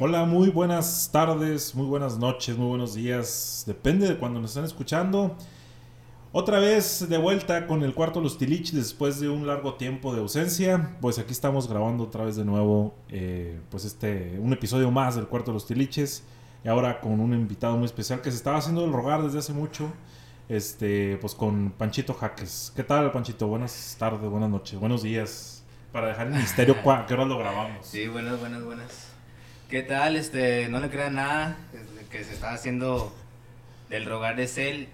Hola, muy buenas tardes, muy buenas noches, muy buenos días. Depende de cuando nos estén escuchando. Otra vez de vuelta con el cuarto Los Tilich después de un largo tiempo de ausencia. Pues aquí estamos grabando otra vez de nuevo eh, pues este, un episodio más del cuarto Los Tiliches. Y ahora con un invitado muy especial que se estaba haciendo el rogar desde hace mucho. Este, pues con Panchito Jaques. ¿Qué tal, Panchito? Buenas tardes, buenas noches, buenos días. Para dejar el misterio, ¿a ¿qué hora lo grabamos? Sí, buenas, buenas, buenas. ¿Qué tal? Este, no le crean nada que se está haciendo del rogar de cel.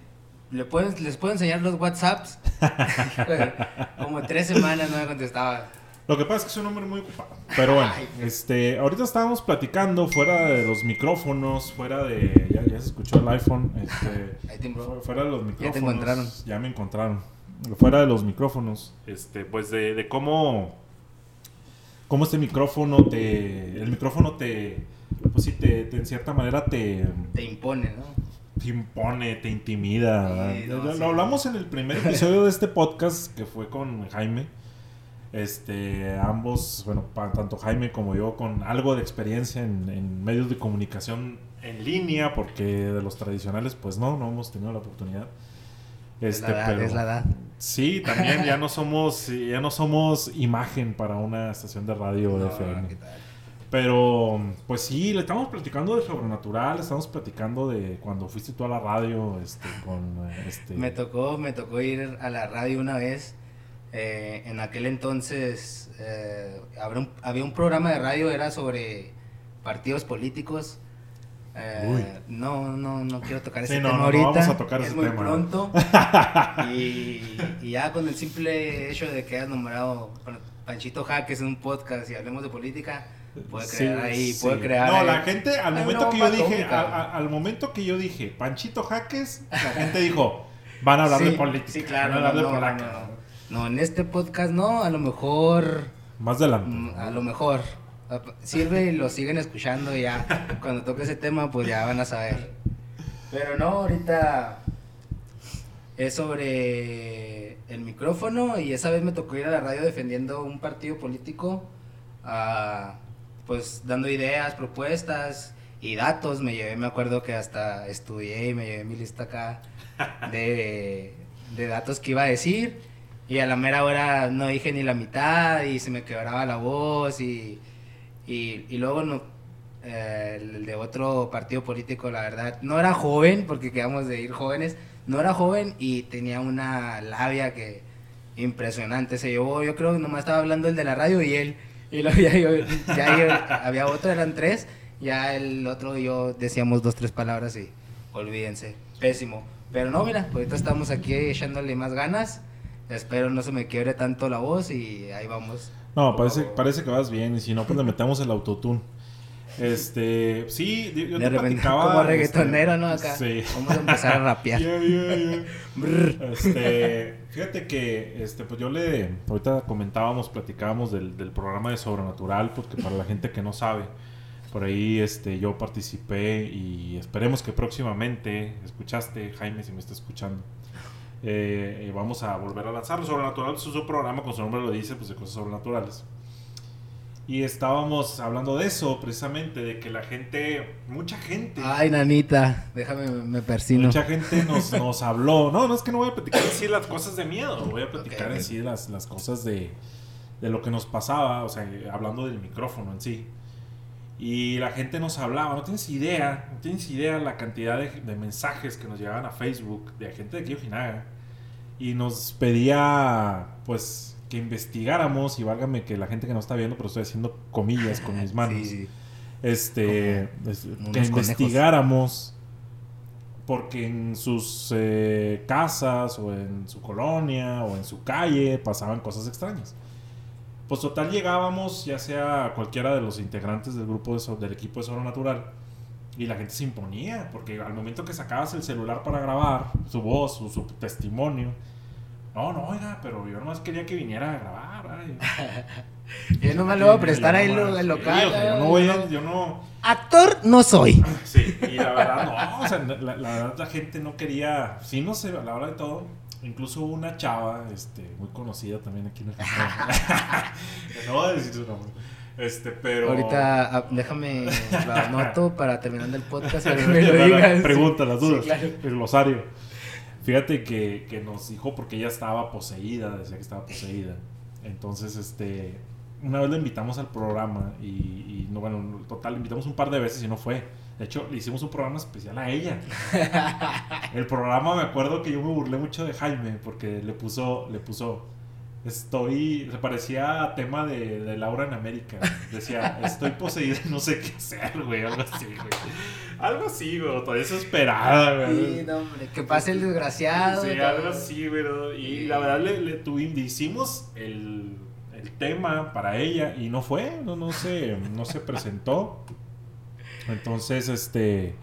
¿Le pueden, les puedo enseñar los WhatsApps. Como tres semanas no me contestaba. Lo que pasa es que es un hombre muy ocupado. Pero bueno, este, ahorita estábamos platicando fuera de los micrófonos, fuera de. Ya, ya se escuchó el iPhone. Este, Ahí fuera de los micrófonos. Ya te encontraron. Ya me encontraron. Fuera de los micrófonos. Este, pues de, de cómo. Cómo este micrófono te. El micrófono te. Pues sí, te, te- en cierta manera te. Te impone, ¿no? te impone, te intimida. Sí, lo, sí. lo hablamos en el primer episodio de este podcast que fue con Jaime. Este, ambos, bueno, pa- tanto Jaime como yo, con algo de experiencia en, en medios de comunicación en línea, porque de los tradicionales, pues no, no hemos tenido la oportunidad. Es Este, la edad, pero es la edad. sí, también ya no somos, ya no somos imagen para una estación de radio de No, FM. ¿qué tal? Pero, pues sí, le estamos platicando de sobrenatural, estamos platicando de cuando fuiste tú a la radio, este, con, este... Me tocó, me tocó ir a la radio una vez. Eh, en aquel entonces eh, había, un, había un programa de radio, era sobre partidos políticos. Eh. No, no, no quiero tocar Sí, ese no, tema no, no ahorita. vamos a tocar es ese muy tema. pronto. y, y ya con el simple hecho de que hayas nombrado Panchito Jaques en un podcast y hablemos de política, puede Sí, crear ahí, sí. puede crear No, ahí- la gente, al momento que yo dije, atómica. a- a- al momento que yo dije, Panchito Jaques, la gente dijo, van a hablar de política. Sí, claro. Van a hablar no, de no, polaca. no, no. No, en este podcast no, a lo mejor, Más adelante. mm, a lo mejor. Sirve y lo siguen escuchando ya. Cuando toque ese tema, pues ya van a saber. Pero no, ahorita es sobre el micrófono y esa vez me tocó ir a la radio defendiendo un partido político, ah, pues dando ideas, propuestas y datos. Me llevé, me acuerdo que hasta estudié y me llevé mi lista acá de, de datos que iba a decir. Y a la mera hora no dije ni la mitad y se me quebraba la voz y, y, y luego no, eh, el de otro partido político, la verdad, no era joven, porque quedamos de ir jóvenes, no era joven y tenía una labia que impresionante. Se llevó, yo creo que nomás estaba hablando el de la radio y él, y luego ya, yo- ya había otro, eran tres, ya el otro y yo decíamos dos, tres palabras y olvídense, pésimo. Pero no, mira, ahorita estamos aquí echándole más ganas. Espero no se me quiebre tanto la voz y ahí vamos. No, parece, parece que vas bien, y si no, pues le metemos el autotune. Este, sí, yo de te repente, platicaba... como este, reggaetonero, ¿no? Acá. Sí. Vamos a empezar a rapear. Yeah, yeah, yeah. Este, fíjate que, este, pues yo le, ahorita comentábamos, platicábamos del, del programa de Sobrenatural, porque para la gente que no sabe, por ahí, este, yo participé y esperemos que próximamente, escuchaste, Jaime, si me está escuchando, eh, vamos a volver a lanzarlo. Sobrenatural es un programa, con su nombre lo dice, pues de cosas sobrenaturales. Y estábamos hablando de eso, precisamente, de que la gente, mucha gente... Ay, nanita, déjame, me persino. Mucha gente nos, nos habló. No, no es que no voy a platicar en sí las cosas de miedo. Voy a platicar Ok. en sí las, las cosas de, de lo que nos pasaba. O sea, hablando del micrófono en sí. Y la gente nos hablaba. No tienes idea. No tienes idea la cantidad de, de mensajes que nos llegaban a Facebook de gente de aquí de Ojinaga. Y nos pedía, pues, que investigáramos. Y válgame que la gente que no está viendo, pero estoy haciendo comillas con mis manos Sí, este que investigáramos porque en sus eh, casas o en su colonia o en su calle pasaban cosas extrañas. Pues total llegábamos, ya sea cualquiera de los integrantes del grupo de so- del equipo de Sobrenatural, y la gente se imponía, porque al momento que sacabas el celular para grabar su voz, su, su testimonio, no, no, oiga, pero yo nomás quería que viniera a grabar. ay". Yo no me lo voy a prestar ahí el local. o sea, yo no voy a- yo no, Actor no soy. Sí, y la verdad no, o sea, la, la verdad la gente no quería, sí no sé, a la hora de todo, incluso hubo una chava, este, muy conocida también aquí en el no voy a decir su nombre, Este, pero. Ahorita ah, déjame lo anoto para terminar el podcast. para que me lo digas. Pregunta, las dudas. Sí, claro. El glosario. Fíjate que, que nos dijo porque ella estaba poseída, decía que estaba poseída. Entonces, este. Una vez le invitamos al programa y, y no, bueno, total, le invitamos un par de veces y no fue. De hecho, le hicimos un programa especial a ella. El programa, me acuerdo que yo me burlé mucho de Jaime porque le puso, le puso, estoy, se parecía a tema de, de Laura en América. Decía, estoy poseída, no sé qué hacer, güey, algo así, güey. Algo así, güey, todavía desesperada, güey. Sí, no, hombre, que pase el desgraciado. Sí, algo así, güey. Y la verdad le, le tuvimos, hicimos el, el tema para ella y no fue, no, no se, no se presentó. Entonces, este.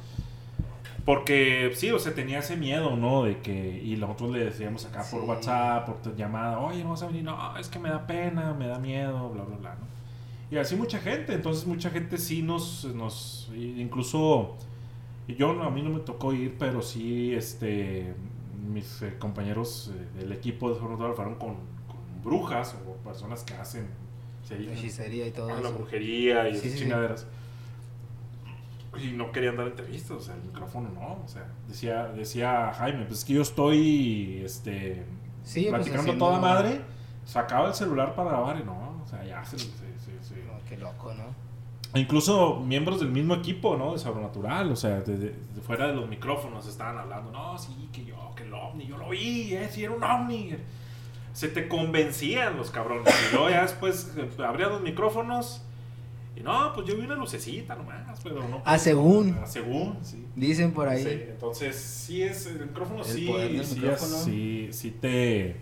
Porque sí, o sea, tenía ese miedo, ¿no? De que. Y nosotros le decíamos acá por. WhatsApp, por llamada, oye, no vas a venir, no, es que me da pena, me da miedo, bla, bla, bla, ¿no? Y así mucha gente, entonces mucha gente sí nos. nos incluso. Yo a mí no me tocó ir, pero sí, este. Mis eh, compañeros eh, del equipo de Jornal fueron con, con brujas o personas que hacen. se Hechicería y todo la eso. brujería y Sí, esas sí. chingaderas. Y no querían dar entrevistas, o sea, el micrófono no, o sea, decía, decía Jaime, pues es que yo estoy, este, Sí, pues, platicando toda madre, sacaba el celular para grabar y no, o sea, ya se, se- se- se- No, qué loco, ¿no? E Incluso miembros del mismo equipo, ¿no? De Sobrenatural, o sea, de, de- de fuera de los micrófonos estaban hablando, no, sí, que yo, que el ovni, yo lo vi, eh, sí, era un ovni. Se te convencían los cabrones. Y luego ya después eh, abrían los micrófonos y no, pues yo vi una lucecita nomás, pero no. Ah, según. Ah, según, sí. Dicen por ahí. Sí, entonces, sí es, el micrófono El sí, sí, micrófono. es- sí, sí te...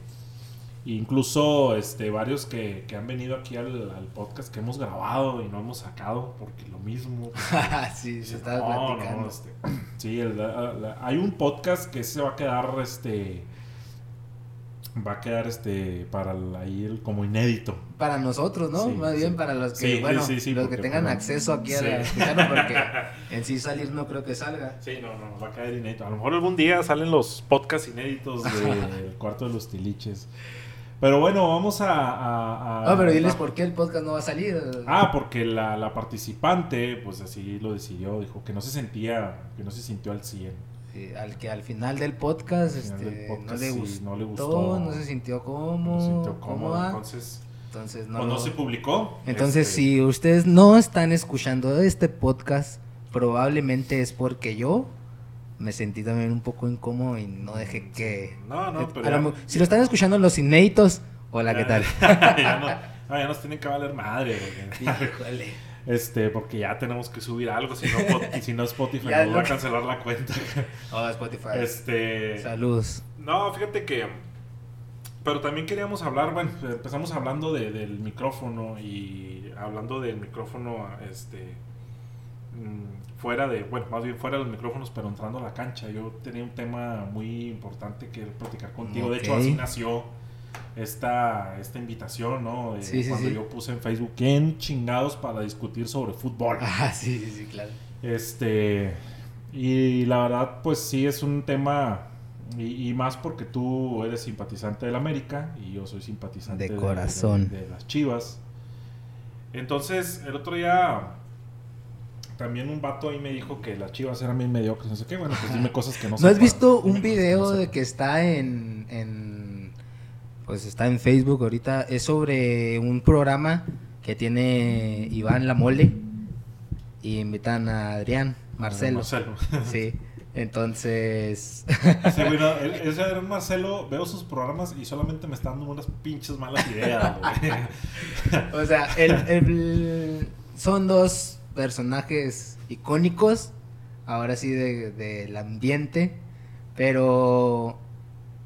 Incluso este, varios que, que han venido aquí al, al podcast que hemos grabado y no hemos sacado porque lo mismo. sí, se estaba "No, no, platicando. este, sí, el- la- la- hay un podcast que se va a quedar este va a quedar este para el- ahí el- como inédito. Para nosotros, ¿no? Sí, Más sí. bien para los que, Sí, bueno, los que tengan para- acceso aquí a la- escucharlo, porque en sí salir no creo que salga. Sí, no, no, va a quedar inédito. A lo mejor algún día salen los podcasts inéditos del cuarto de los tiliches. Pero bueno, vamos a... a- a- pero diles por qué el podcast no va a salir. Ah, porque la, la participante, pues así lo decidió, dijo que no se sentía, que no se sintió al 100. Al que al final del podcast, final este, del podcast no, le sí, gustó, no le no gustó. se sintió No cómodo. se sintió ¿cómo cómodo, va? entonces... Entonces No, no, no se publicó. Entonces, Este, si ustedes no están escuchando este podcast, probablemente es porque yo me sentí también un poco incómodo y no dejé que... No, no, pero. ya- si lo están escuchando los inéditos, hola, ¿qué ya- tal? ya, no, ya nos tienen que valer madre. Híjole. Este, porque ya tenemos que subir algo, si no, si no Spotify nos va a cancelar la cuenta. Oh, Spotify. Este. Saludos. No, fíjate que. Pero también queríamos hablar, bueno, empezamos hablando de- del micrófono y hablando del micrófono, este. mm, Fuera de, bueno, más bien fuera de los micrófonos, pero entrando a la cancha. Yo tenía un tema muy importante que platicar contigo. De hecho, así nació esta, esta invitación, ¿no? Sí, sí, cuando sí. yo puse en Facebook, ¿quién chingados para discutir sobre fútbol? Ah, sí, sí, sí, claro. Este, y la verdad, pues sí es un tema, y, y más porque tú eres simpatizante del América y yo soy simpatizante De corazón. de, de las Chivas. Entonces, el otro día también un vato ahí me dijo que las Chivas eran bien mediocres, no sé qué, bueno, pues dime cosas que no ¿No sé. has visto un video no de que está en, en. Pues está en Facebook ahorita? Es sobre un programa que tiene Iván La Mole. Y invitan a Adrián Marcelo. Marcelo. Sí. Entonces. Sí, güey, no, ese Adrián Marcelo, veo sus programas y solamente me está dando unas pinches malas ideas, güey. o sea, el, el- son dos personajes icónicos. Ahora sí, de- del ambiente. Pero.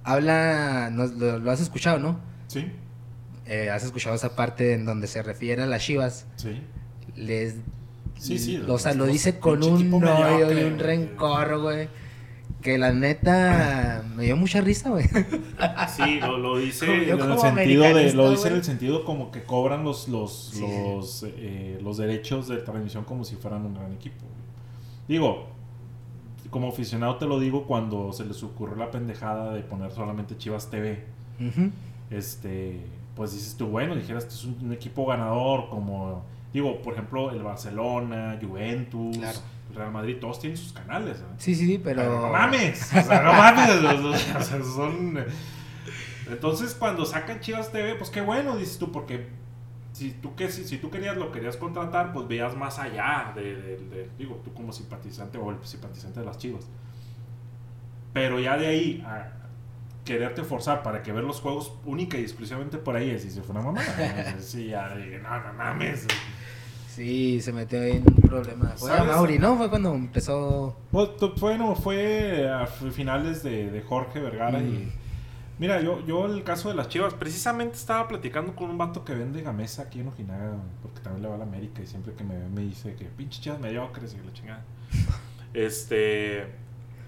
Habla. no- lo, lo has escuchado, ¿no? Sí, Eh, has escuchado esa parte en donde se refiere a las chivas. sí. Les. Sí, sí, O sea, lo dice con un odio y un rencor, güey. Que la neta me dio mucha risa, güey. Sí, lo, lo dice Como en el sentido de, lo dice en el sentido como que cobran los los Sí. los, eh, los derechos de transmisión como si fueran un gran equipo. Digo, como aficionado te lo digo cuando se les ocurrió la pendejada de poner solamente Chivas TV. Este, pues dices tú, bueno, dijeras, este es un, un equipo ganador como Digo, por ejemplo, el Barcelona, Juventus, Claro. Real Madrid, todos tienen sus canales. ¿eh? Sí, sí, sí, pero... Pero no mames, o sea, no mames. o sea, son... Entonces, cuando sacan Chivas TV, pues qué bueno, dices tú, porque si tú, que, si, si tú querías, lo querías contratar, pues veías más allá de, de- de- digo, tú como simpatizante o el simpatizante de las Chivas. Pero ya de ahí a quererte forzar para que ver los juegos única y exclusivamente por ahí, es si fue una mamada. Sí, ya dije, no, no mames. Sí, se metió en un problema. Fue a ¿Sabes? Mauri, ¿no? Fue cuando empezó... Pues, bueno, fue a finales de, de Jorge Vergara y... Mira, yo, yo el caso de las chivas, precisamente estaba platicando con un vato que vende gamesa aquí en Ojinaga, porque también le va a la América y siempre que me ve me dice que pinche chivas mediocres y la chingada. este,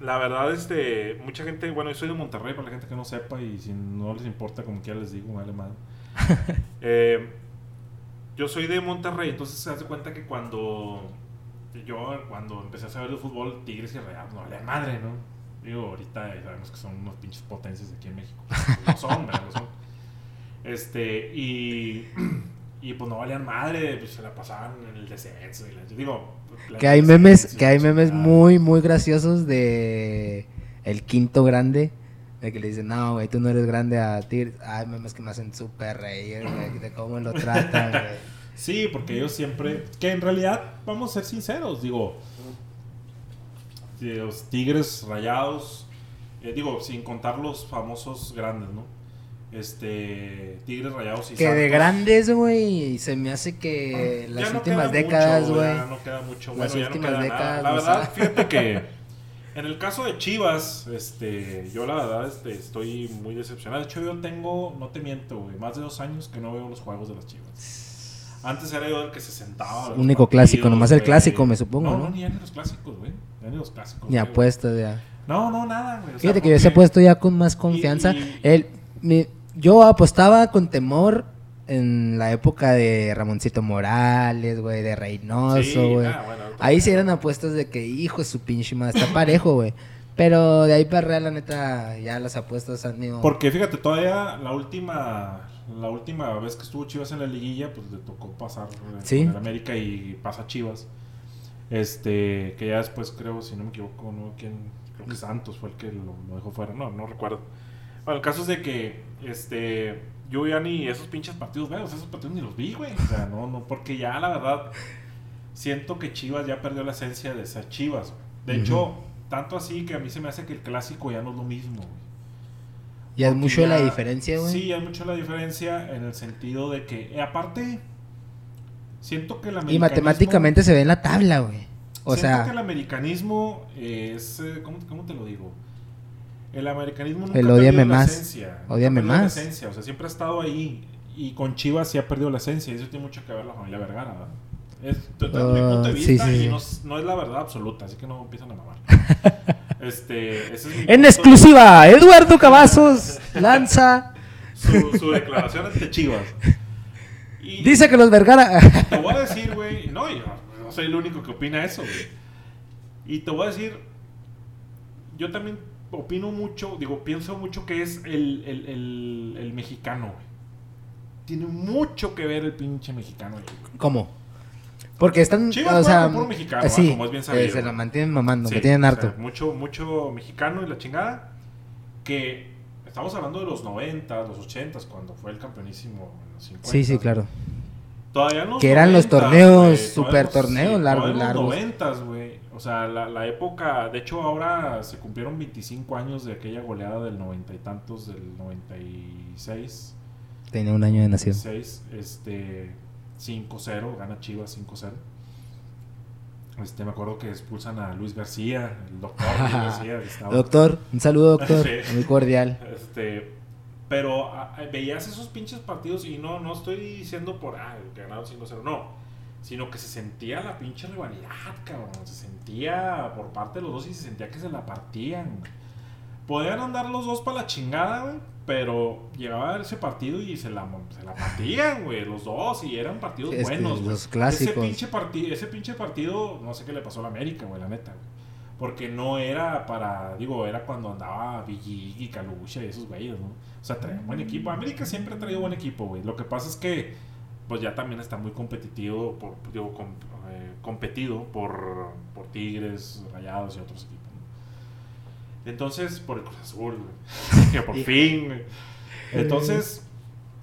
la verdad, este, mucha gente, bueno, yo soy de Monterrey, para la gente que no sepa y si no les importa, como quiera les digo, vale madre. Eh, yo soy de Monterrey, entonces se hace cuenta que cuando yo, cuando empecé a saber de fútbol, Tigres y Rayados, no vale madre, ¿no? Digo, ahorita sabemos que son unos pinches potencias aquí en México. Lo son, ¿verdad? Lo son. Este, y, y pues no valían madre, pues se la pasaban en el descenso. Y la, yo digo, la- Que hay memes, que hay memes muy, muy graciosos de el quinto grande. De que le dicen, no, güey, tú no eres grande a Tigres. Hay memes que me hacen súper reír, güey, de cómo lo tratan, güey. Sí, porque ellos siempre. Que en realidad, vamos a ser sinceros, digo. Los tigres rayados. eh, digo, sin contar los famosos grandes, ¿no? Este. Tigres rayados y Que de grandes, güey, se me hace que las últimas décadas, güey. Ya no queda mucho. Las Bueno, no últimas queda décadas, nada. La verdad, fíjate que. En el caso de Chivas, este, yo la verdad este, estoy muy decepcionado. De hecho, yo tengo, no te miento, güey, más de dos años que no veo los juegos de las Chivas. Antes era yo el que se sentaba. Único clásico, nomás el clásico, me supongo, No, ¿no? ni ni los clásicos, güey. Ni los clásicos. Ni apuestas ya. No, no, nada, güey. O sea, Fíjate que yo se he puesto ya con más confianza. y- El, mi- yo apostaba con temor en la época de Ramoncito Morales, güey, de Reynoso, Sí, güey. ah, bueno, Ahí sí eran apuestas de que, hijo de su pinche madre, está parejo, güey. Pero de ahí para real, la neta, ya las apuestas han ido. Porque fíjate, todavía la última la última vez que estuvo Chivas en la liguilla, pues le tocó pasar Sí. América y pasa Chivas. Este, que ya después creo, si no me equivoco, no quién, creo que Santos fue el que lo, lo dejó fuera, no, no recuerdo. Bueno, el caso es de que este yo ya ni esos pinches partidos veo, esos partidos ni los vi, güey. O sea, no, no, porque ya la verdad siento que Chivas ya perdió la esencia de ser Chivas. güey. De hecho, tanto así que a mí se me hace que el clásico ya no es lo mismo, güey. Ya es mucho la ya- diferencia, güey. Sí, hay mucho la diferencia en el sentido de que, eh, aparte, siento que el y americanismo... matemáticamente se ve en la tabla, güey. O siento que el sea, americanismo es... eh, ¿cómo, cómo te lo digo? El americanismo nunca El ha perdido la más. esencia. nunca ha Ódiame perdido la más. esencia, O sea, siempre ha estado ahí. Y con Chivas sí ha perdido la esencia. Y eso tiene mucho que ver la familia Vergara, ¿verdad? Es desde mi Ah, punto de vista sí, y sí. no, es- no es la verdad absoluta, así que no empiezan a mamar. este, ese es mi en punto- exclusiva, Eduardo Cavazos lanza, su, su declaración ante Chivas. Y dice que los Vergara... te voy a decir, güey, no, yo no soy el único que opina eso, güey. Y te voy a decir, yo también opino mucho, digo, pienso mucho que es el, el, el, el mexicano, güey. Tiene mucho que ver el pinche mexicano, güey. ¿Cómo? Porque están, Chivas o sea, puro mexicano, sí, ah, como es bien sabido, eh, se la mantienen mamando, Sí, me tienen o harto. sea, mucho, mucho mexicano y la chingada. Que estamos hablando de los 90, los 80, cuando fue el campeonísimo en los 50. sí, sí, claro. Todavía los Que eran los 90s, torneos, güey, super los- torneos largos, todavía en los largos. 90, güey. O sea, la, la época. De hecho, ahora se cumplieron 25 años de aquella goleada del 90 y tantos, del 96. Tenía un año de nacido. 6, este. 5-0, gana Chivas 5-0. Este, me acuerdo que expulsan a Luis García, el doctor Luis García. que estaba- Doctor, un saludo, doctor. Sí. Muy cordial. Este, pero a- a- veías esos pinches partidos y no, no estoy diciendo por ah, ganaron 5-0, no. Sino que se sentía la pinche rivalidad, cabrón. Se sentía por parte de los dos y se sentía que se la partían. Podían andar los dos para la chingada, güey. Pero llegaba ese partido y se la, se la partían, güey. Los dos. Y eran partidos buenos, los clásicos. Ese pinche, parti- ese pinche partido, no sé qué le pasó a la América, güey, la neta, güey. Porque no era para, digo, era cuando andaba Villig y Calucha y esos güeyes, ¿no? O sea, traía buen equipo. América siempre ha traído buen equipo, güey. Lo que pasa es que pues ya también está muy competitivo, por, digo, com- eh, competido por, por Tigres, Rayados y otros equipos. Entonces, por el Cruz Azul, güey, que por fin. güey. Entonces,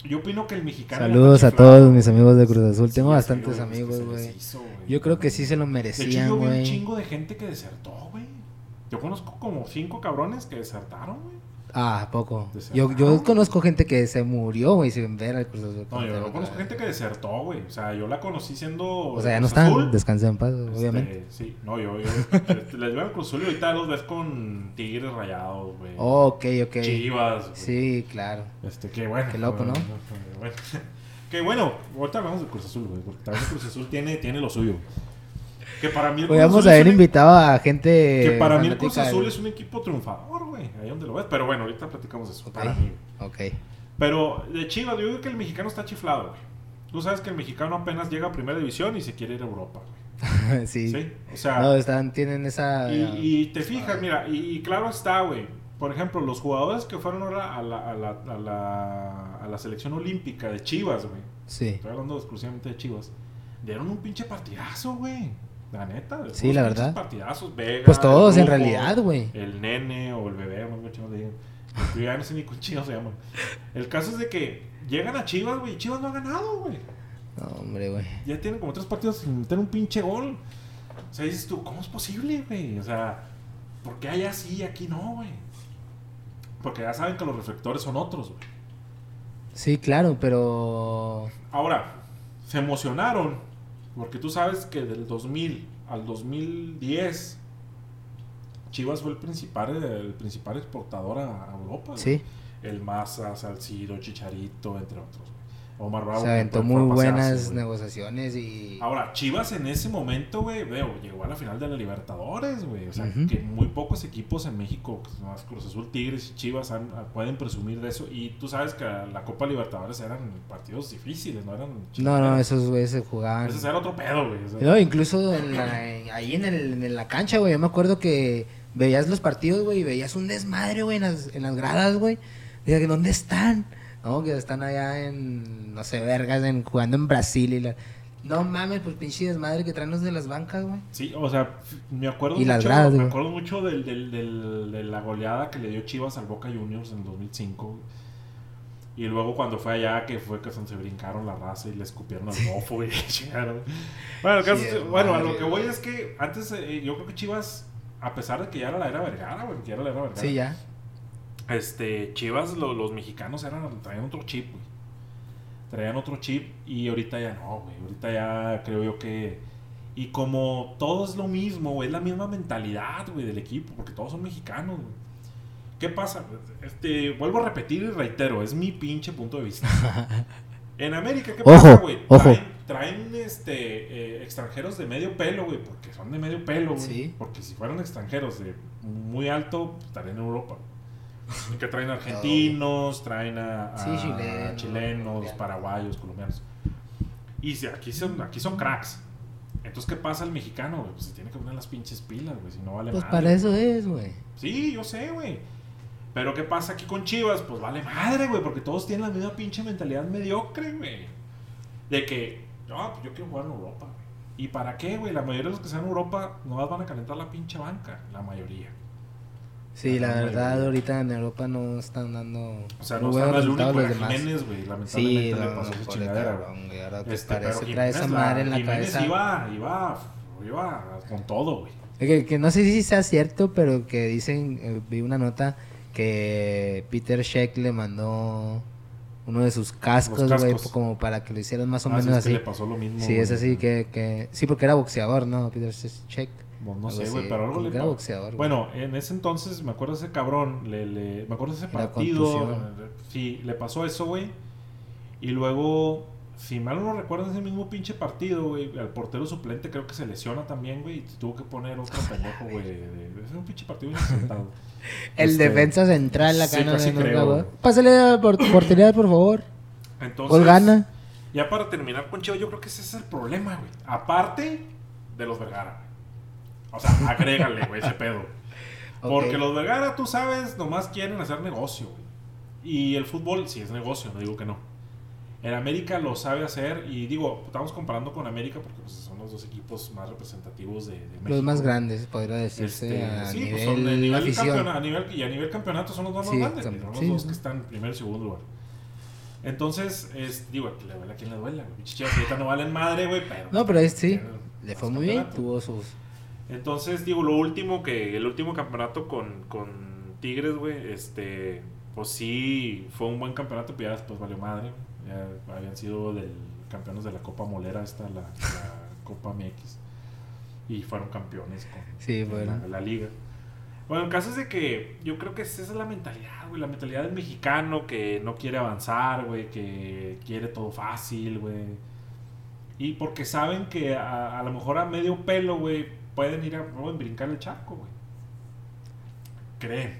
yo opino que el mexicano. Saludos a todos güey. mis amigos de Cruz Azul. Sí, Tengo bastantes yo- amigos, güey. güey. Yo creo que sí se lo De hecho, merecían, yo vi un güey. chingo de gente que desertó, güey. Yo conozco como cinco cabrones que desertaron, güey. Ah, ¿a poco. Yo, yo conozco gente que se murió, güey, sin ver al Cruz Azul. No, yo no conozco gente que desertó, güey. O sea, yo la conocí siendo. O sea, ya no están. Azul. Descansa en paz, Este, obviamente. Sí, no, yo, yo les veo al Cruz Azul y ahorita los ves con Tigres rayados, güey. ok, ok. Chivas. güey. Sí, claro. Este, qué bueno. Qué loco, ¿no? Bueno, Que bueno, ahorita hablamos de Cruz Azul, güey. Porque también el Cruz Azul tiene, tiene lo suyo. Que para mí el Podríamos haber un- invitado a gente. Que para mí el Cruz Azul es un equipo triunfador, güey. Ahí donde lo ves. Pero bueno, ahorita platicamos eso. Para mí. Ok. Pero de Chivas, yo digo que el mexicano está chiflado, güey. Tú sabes que el mexicano apenas llega a primera división y se quiere ir a Europa, güey. sí. Sí. O sea, No, están, tienen esa. y, y te fijas, mira, y, y claro está, güey. Por ejemplo, los jugadores que fueron ahora a la, a la, a la, a la selección olímpica de Chivas, güey. Sí. Estoy hablando exclusivamente de Chivas. Dieron un pinche partidazo, güey. La neta. Sí, la verdad. Partidazos, Vega, Pues todos, en realidad, güey. El nene o el bebé, no le digan. Yo ya no sé ni con chivas se llaman. El caso es de que llegan a Chivas, güey, Chivas no ha ganado, güey. No, hombre, güey. Ya tienen como tres partidos sin meter un pinche gol. O sea, dices tú, ¿cómo es posible, güey? O sea, ¿por qué allá sí y aquí no, güey? Porque ya saben que los reflectores son otros, güey. Sí, claro, pero. Ahora, se emocionaron porque tú sabes que del 2000 al 2010 Chivas fue el principal, el principal exportador a, Europa. Sí. El Maza, Salcido, Chicharito, entre otros. Omar Bravo. Se que aventó muy pasearse, buenas negociaciones y. Ahora, Chivas en ese momento, güey, veo, llegó a la final de la Libertadores, güey. O sea, que muy pocos equipos en México, pues, más Cruz Azul, Tigres y Chivas, han- pueden presumir de eso. Y tú sabes que la Copa Libertadores eran partidos difíciles, no eran No, no, chingaderas. esos güeyes se jugaban. Ese era otro pedo, güey. o sea, No, incluso en la- en- ahí en, el, en la cancha, güey. Yo me acuerdo que veías los partidos, güey, y veías un desmadre, güey, en las, en las gradas, güey. Diga, ¿dónde están? No, que están allá en, no sé, vergas, en, jugando en Brasil y la... No mames, pues pinche desmadre que traen los de las bancas, güey. Sí, o sea, me acuerdo Y las mucho, gradas, me acuerdo mucho del, del- del- de la goleada que le dio Chivas al Boca Juniors en 2005. güey. Y luego cuando fue allá, que fue que se brincaron la raza y le escupieron al bofo y chingaron. Bueno, caso Sí, bueno, a lo que voy es que antes eh, yo creo que Chivas, a pesar de que ya era la era Vergara, güey, que ya era la era Vergara. Sí, ya. Este, Chivas, lo- los mexicanos eran, traían otro chip, güey. Traían otro chip y ahorita ya no, güey. Ahorita ya creo yo que... Y como todo es lo mismo, güey, es la misma mentalidad, güey, del equipo, porque todos son mexicanos, güey. ¿Qué pasa? Este, vuelvo a repetir y reitero, es mi pinche punto de vista. En América, ¿qué Ojo, pasa, güey? ojo. Traen, traen, este, eh, extranjeros de medio pelo, güey, porque son de medio pelo, güey. Sí. Porque si fueran extranjeros de muy alto, estarían en Europa. Que traen argentinos, traen a, a Sí, chilenos, paraguayos, colombianos. Y aquí son, aquí son cracks. Entonces, ¿qué pasa al mexicano, güey? Pues se tiene que poner las pinches pilas, güey, si no vale Pues madre. para eso es, güey. Sí, yo sé, güey. Pero ¿qué pasa aquí con Chivas? Pues vale madre, güey, porque todos tienen la misma pinche mentalidad mediocre, güey. De que, no, pues yo quiero jugar en Europa, güey. ¿Y para qué, güey? La mayoría de los que están en Europa no van a calentar la pinche banca, la mayoría. Sí, la verdad, ahorita en Europa no están dando O sea, no está buenos el único los de demás. Jiménez, güey. Sí, Lamentablemente le no, pasó esa pobre chingadera, güey. Ahora que Este, parece, trae esa madre en la Jiménez cabeza. iba, iba, iba con todo, güey. Que, que no sé si sea cierto, pero que dicen, eh, vi una nota que Peter Sheck le mandó uno de sus cascos, güey, como para que lo hicieran más o Ah, sí, menos es que así. le pasó lo mismo. Sí, es así que, que... Sí, porque era boxeador, ¿no? Peter Sheck. Pues no Algo sé, güey, pero algo le boxeador. Bueno, en ese entonces me acuerdo de ese cabrón, le, le- me acuerdo de ese partido. eh, Sí, le pasó eso, güey. Y luego, si mal no recuerdo, ese mismo pinche partido, güey, al portero suplente creo que se lesiona también, güey, y tuvo que poner otro pendejo, güey. de- de- Es un pinche partido inocentado. El Este, defensa central acá sí, no casi no, creo. Pásale a por, portería, por favor. Entonces, Gol gana. Ya para terminar con Chivas, yo creo que ese es el problema, güey. Aparte de los Vergara, güey. O sea, agrégale, güey, ese pedo. Porque Ok. los Vergara, tú sabes, nomás quieren hacer negocio, güey. Y el fútbol sí es negocio, no digo que no. El América lo sabe hacer y digo, estamos comparando con América porque pues, son los dos equipos más representativos de, de México. Los más grandes, podría decirse, Este, a, sí, nivel pues son a nivel campeona- a nivel- y a nivel campeonato son los dos más grandes, son- los sí, dos sí. que están en primer y segundo lugar. Entonces, es, digo, le duele a quien le duela, güey. Ahorita no valen madre, güey, pero. No, pero es, sí, le fue muy bien, tuvo sus... Entonces, digo, lo último que, el último campeonato con, con Tigres, güey, este, pues sí, fue un buen campeonato, pero ya después valió madre. Ya habían sido del, campeones de la Copa Molera, esta, la, la Copa MX. Y fueron campeones con Sí, la, la liga. Bueno, el caso es de que yo creo que esa es la mentalidad, güey, la mentalidad del mexicano que no quiere avanzar, güey, que quiere todo fácil, güey. Y porque saben que a, a lo mejor a medio pelo, güey, pueden ir a pueden brincar el charco, güey. Creen.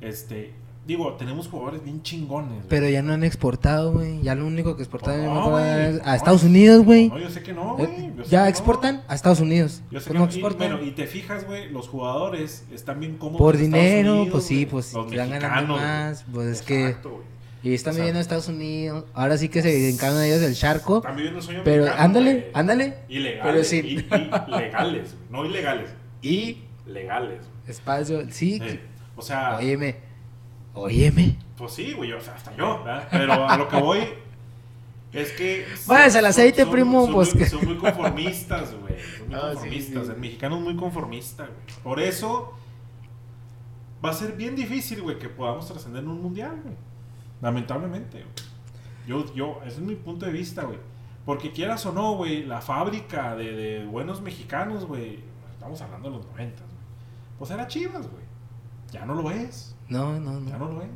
Este, digo, tenemos jugadores bien chingones. güey. Pero ya no han exportado, güey. Ya lo único que No, yo me acuerdo, güey. No, a Estados Unidos, güey. No, yo sé que no, güey. Eh, Yo sé Ya no. exportan a Estados Unidos. Yo sé Pues que no no, y, exportan. bueno, y te fijas, güey, los jugadores están bien cómodos. Por dinero, Unidos, pues sí, güey. pues Los mexicanos, güey. más. Pues es que. Güey. Y están O sea, viviendo en Estados Unidos. Ahora sí que se dedicaron ellos del charco. Están viviendo el sueño Pero americano, ándale, ándale. Ilegales. Pero sí. y- y legales, güey, no ilegales. Y Legales. espacio. Sí. Eh, o sea, Óyeme. Óyeme. pues sí, güey, o sea, hasta yo, ¿verdad? Pero a lo que voy es que. Váyase al son- aceite, son- primo, son pues, muy, que- son muy conformistas, güey. Son muy Ah, sí, conformistas. sí. El mexicano es muy conformista, güey. Por eso va a ser bien difícil, güey, que podamos trascender en un mundial, güey. Lamentablemente, güey. Yo, yo, ese es mi punto de vista, güey. Porque quieras o no, güey, la fábrica de, de buenos mexicanos, güey, estamos hablando de los 90, güey. Pues era Chivas, güey. Ya no lo es. No, no, Ya no. no lo es.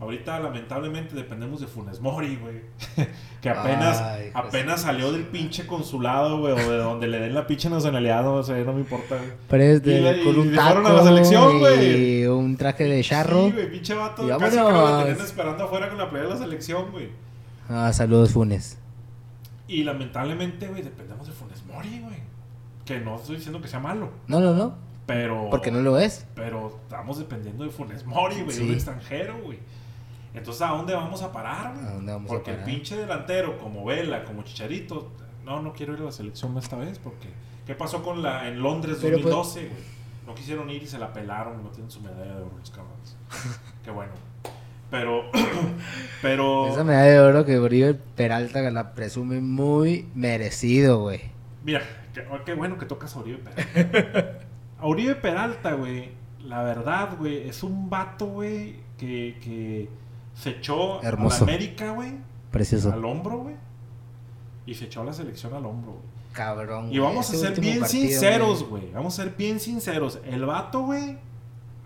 Ahorita, lamentablemente, dependemos de Funes Mori, güey. que apenas, Ay, apenas salió del pinche consulado, güey, o de donde le den la pinche nacionalidad, no sé, no me importa, güey. Pero es de, Y le- con y un taco a la selección, güey. y un traje de charro. Sí, güey, pinche vato. Y Casi que lo tenían esperando afuera con la playa de la selección, güey. Ah, saludos, Funes. Y lamentablemente, güey, dependemos de Funes Mori, güey. Que no estoy diciendo que sea malo, No, no, no. pero... Porque no lo es. Pero estamos dependiendo de Funes Mori, güey, Sí. un extranjero, güey. Entonces, ¿a dónde vamos a parar, güey? ¿A dónde vamos a porque parar? el pinche delantero, como Vela, como Chicharito, no, no quiero ir a la selección esta vez, porque ¿qué pasó con la en Londres Pero, pues- 2012, güey? No quisieron ir y se la pelaron, no tienen su medalla de oro los cabrones. Qué bueno. Pero, pero, Esa medalla de oro que Oribe Peralta la presume muy merecido, güey. mira, qué, oh, qué bueno que tocas a Oribe Peralta. A Oribe Peralta, güey, la verdad, güey, es un vato, güey, que, que se echó Hermoso. a la América, güey, Precioso. al hombro, güey, y se echó a la selección al hombro, güey. Cabrón. Y vamos a ser bien partido, sinceros, güey. Vamos a ser bien sinceros. El vato, güey,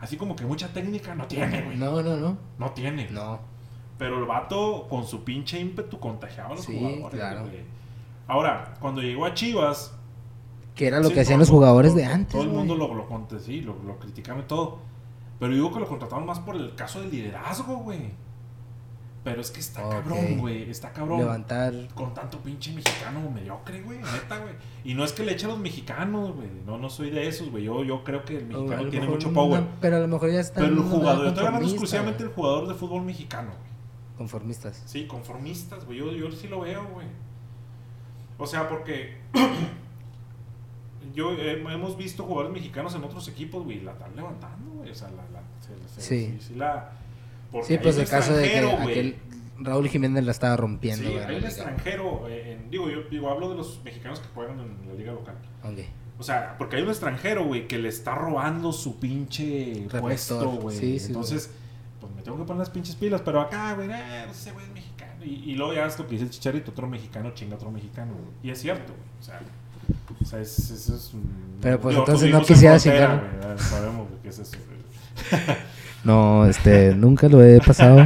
así como que mucha técnica no tiene, güey. No, No, no, no. tiene. No. Pero el vato, con su pinche ímpetu, contagiaba a los Sí, jugadores, claro. güey. Ahora, cuando llegó a Chivas... Que era lo sí, que hacían los jugadores de antes, Todo el mundo lo, lo, conte- sí, lo, lo criticaban y todo. Pero digo que lo contrataron más por el caso del liderazgo, güey. Pero es que está cabrón, güey. Está cabrón Levantar. con tanto pinche mexicano mediocre, güey, neta, güey. Y no es que le eche a los mexicanos, güey. No, no soy de esos, güey. Yo, yo creo que el mexicano tiene mucho power. pero a lo mejor ya están. pero el jugador, edad estoy hablando exclusivamente del jugador de fútbol mexicano, güey. Conformistas. Sí, conformistas, güey. Yo, yo sí lo veo, güey. O sea, porque yo eh, hemos visto jugadores mexicanos en otros equipos, güey, la están levantando, güey. O sea, la, la, se- se- Sí. sí la. Porque Sí, pues el caso de que aquel Raúl Jiménez la estaba rompiendo, Sí, hay un extranjero, eh, en- digo, yo digo, hablo de los mexicanos que juegan en la liga local. Ok. O sea, porque hay un extranjero, güey, que le está robando su pinche puesto, güey. Sí, sí, Entonces, pues me tengo que poner las pinches pilas, pero acá, güey, eh, ese güey es mexicano. Y, y luego ya es lo que dice el chicharito, otro mexicano chinga otro mexicano, güey. Y es cierto, güey. O sea, o sea es, eso es un- Pero, pues, entonces no quisiera chingar. Sabemos qué es eso. No, este, nunca lo he pasado.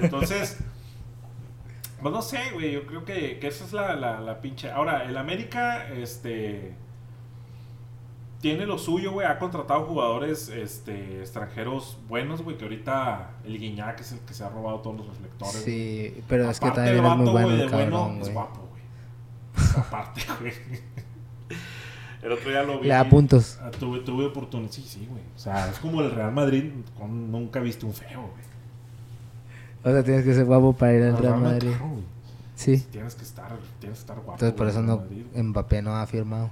Entonces, pues no sé, güey, yo creo que, que esa es la, la, la pinche... Ahora, el América, este... Tiene lo suyo, güey, ha contratado jugadores este, extranjeros buenos, güey, que ahorita el Guiñac es el que se ha robado todos los reflectores. Sí, pero es que también el es muy vato, bueno güey, el de bueno, cabrón, es guapo, güey. Aparte, güey. El otro día lo vi. Le da puntos. Ah, Tuve, tuve oportunidad. Sí, sí, güey. O sea, es como el Real Madrid. con- nunca viste un feo, güey. O sea, tienes que ser guapo para ir al Real Madrid. Sí. Tienes que estar, tienes que estar guapo. Entonces por eso no. Mbappé no ha firmado.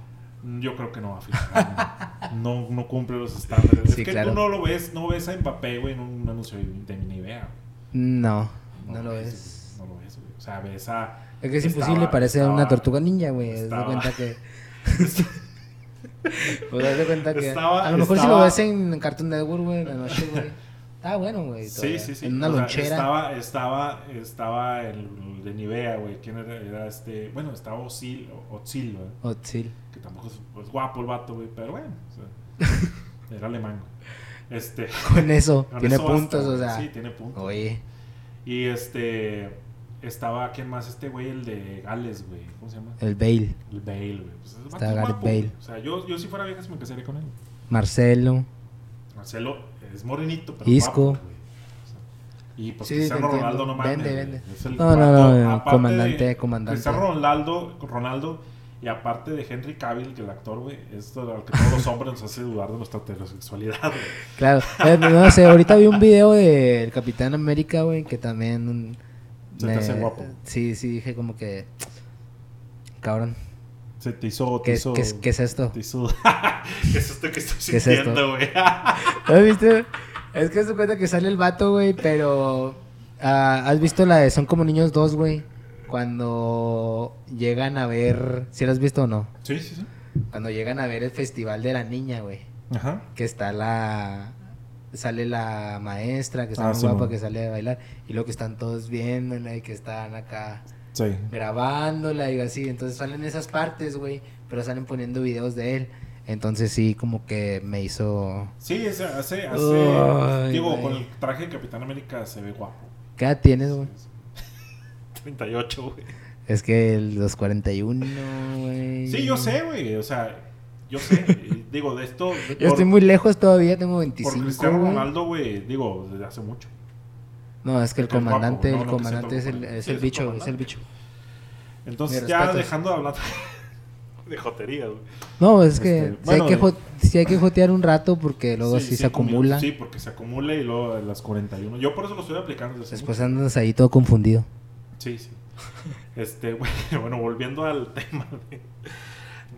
Yo creo que no va a firmar. no, no cumple los estándares. Sí, es que claro. tú no lo ves, no ves a Mbappé, güey, en un anuncio de de Nivea. No, no, lo ves, No lo ves, güey. O sea, ves a. Es que es estaba- imposible, parece una tortuga ninja, güey. Cuenta que. Pues de cuenta que. Estaba- a lo mejor si estaba- lo ves en Cartoon Network, güey, en la noche, güey. Está bueno, güey. Sí, sí, sí. En una O sea, lonchera. estaba, estaba, estaba el de Nivea, güey. ¿Quién era? Era este. Bueno, estaba Ozil, Ozil, güey. Otzil. Que tampoco es, es guapo el vato, güey. Pero bueno, o sea, era alemán, güey. Este. Con eso, con tiene eso puntos, o sea. Sí, tiene puntos. Oye. Y este. Estaba, ¿quién más? Este güey, el de Gales, güey. ¿Cómo se llama? El Bale, El Bale, güey. Pues, Está es Gareth guapo. Bale. O sea, yo, yo si fuera vieja, me casaría con él. Marcelo. Marcelo es morenito, pero Isco. guapo, güey. O sea, y pues Sí, Cristiano. Ronaldo no mames. Vende, vende. Es el No, no, no, comandante, de comandante. Cristiano Ronaldo, Ronaldo y aparte de Henry Cavill, que el actor, güey, es lo que todos los hombres nos hace dudar de nuestra heterosexualidad, güey. Claro. Eh, no sé, ahorita vi un video del Capitán América, güey, que también. un- Se te hace guapo. Sí, sí, dije como que. Cabrón. Se te hizo, te ¿Qué, es- hizo, qué es- qué es esto? te hizo- ¿Qué es esto que estoy sintiendo, güey? ¿Has visto? Es que se cuenta que sale el vato, güey, pero. ah, ¿Has visto la de Son como niños dos, güey? Cuando llegan a ver. ¿Si lo has visto o no? sí, sí, sí. Cuando llegan a ver el festival de la niña, güey. Ajá. Que está la. Sale la maestra, que está Ah, muy sí, guapa, que sale a bailar. Y luego que están todos viéndola y que están acá Sí. grabándola y así. Entonces salen esas partes, güey. Pero salen poniendo videos de él. Entonces sí, como que me hizo. Sí, ese- hace, hace, digo, con el traje de Capitán América se ve guapo. ¿Qué edad tienes, güey? 38, güey. Es que el- los 41, güey. Sí, yo sé, güey. O sea, yo sé. digo, de esto. Yo por- estoy muy lejos todavía, tengo Por 25. Cristiano güey. Ronaldo, güey, digo, desde hace mucho. No, es que el guapo, comandante, no, el comandante es el, todo es Sí, el es el bicho, es el bicho. Entonces, ya dejando de hablar de jotería, güey. No, es que, Este, bueno, hay que hay jotear un rato porque luego sí, se acumula. Sí, porque se acumula y luego a las 41. Yo por eso lo estoy aplicando desde Después mucho. andas ahí todo confundido. Sí, sí. Este, güey, bueno, volviendo al tema de.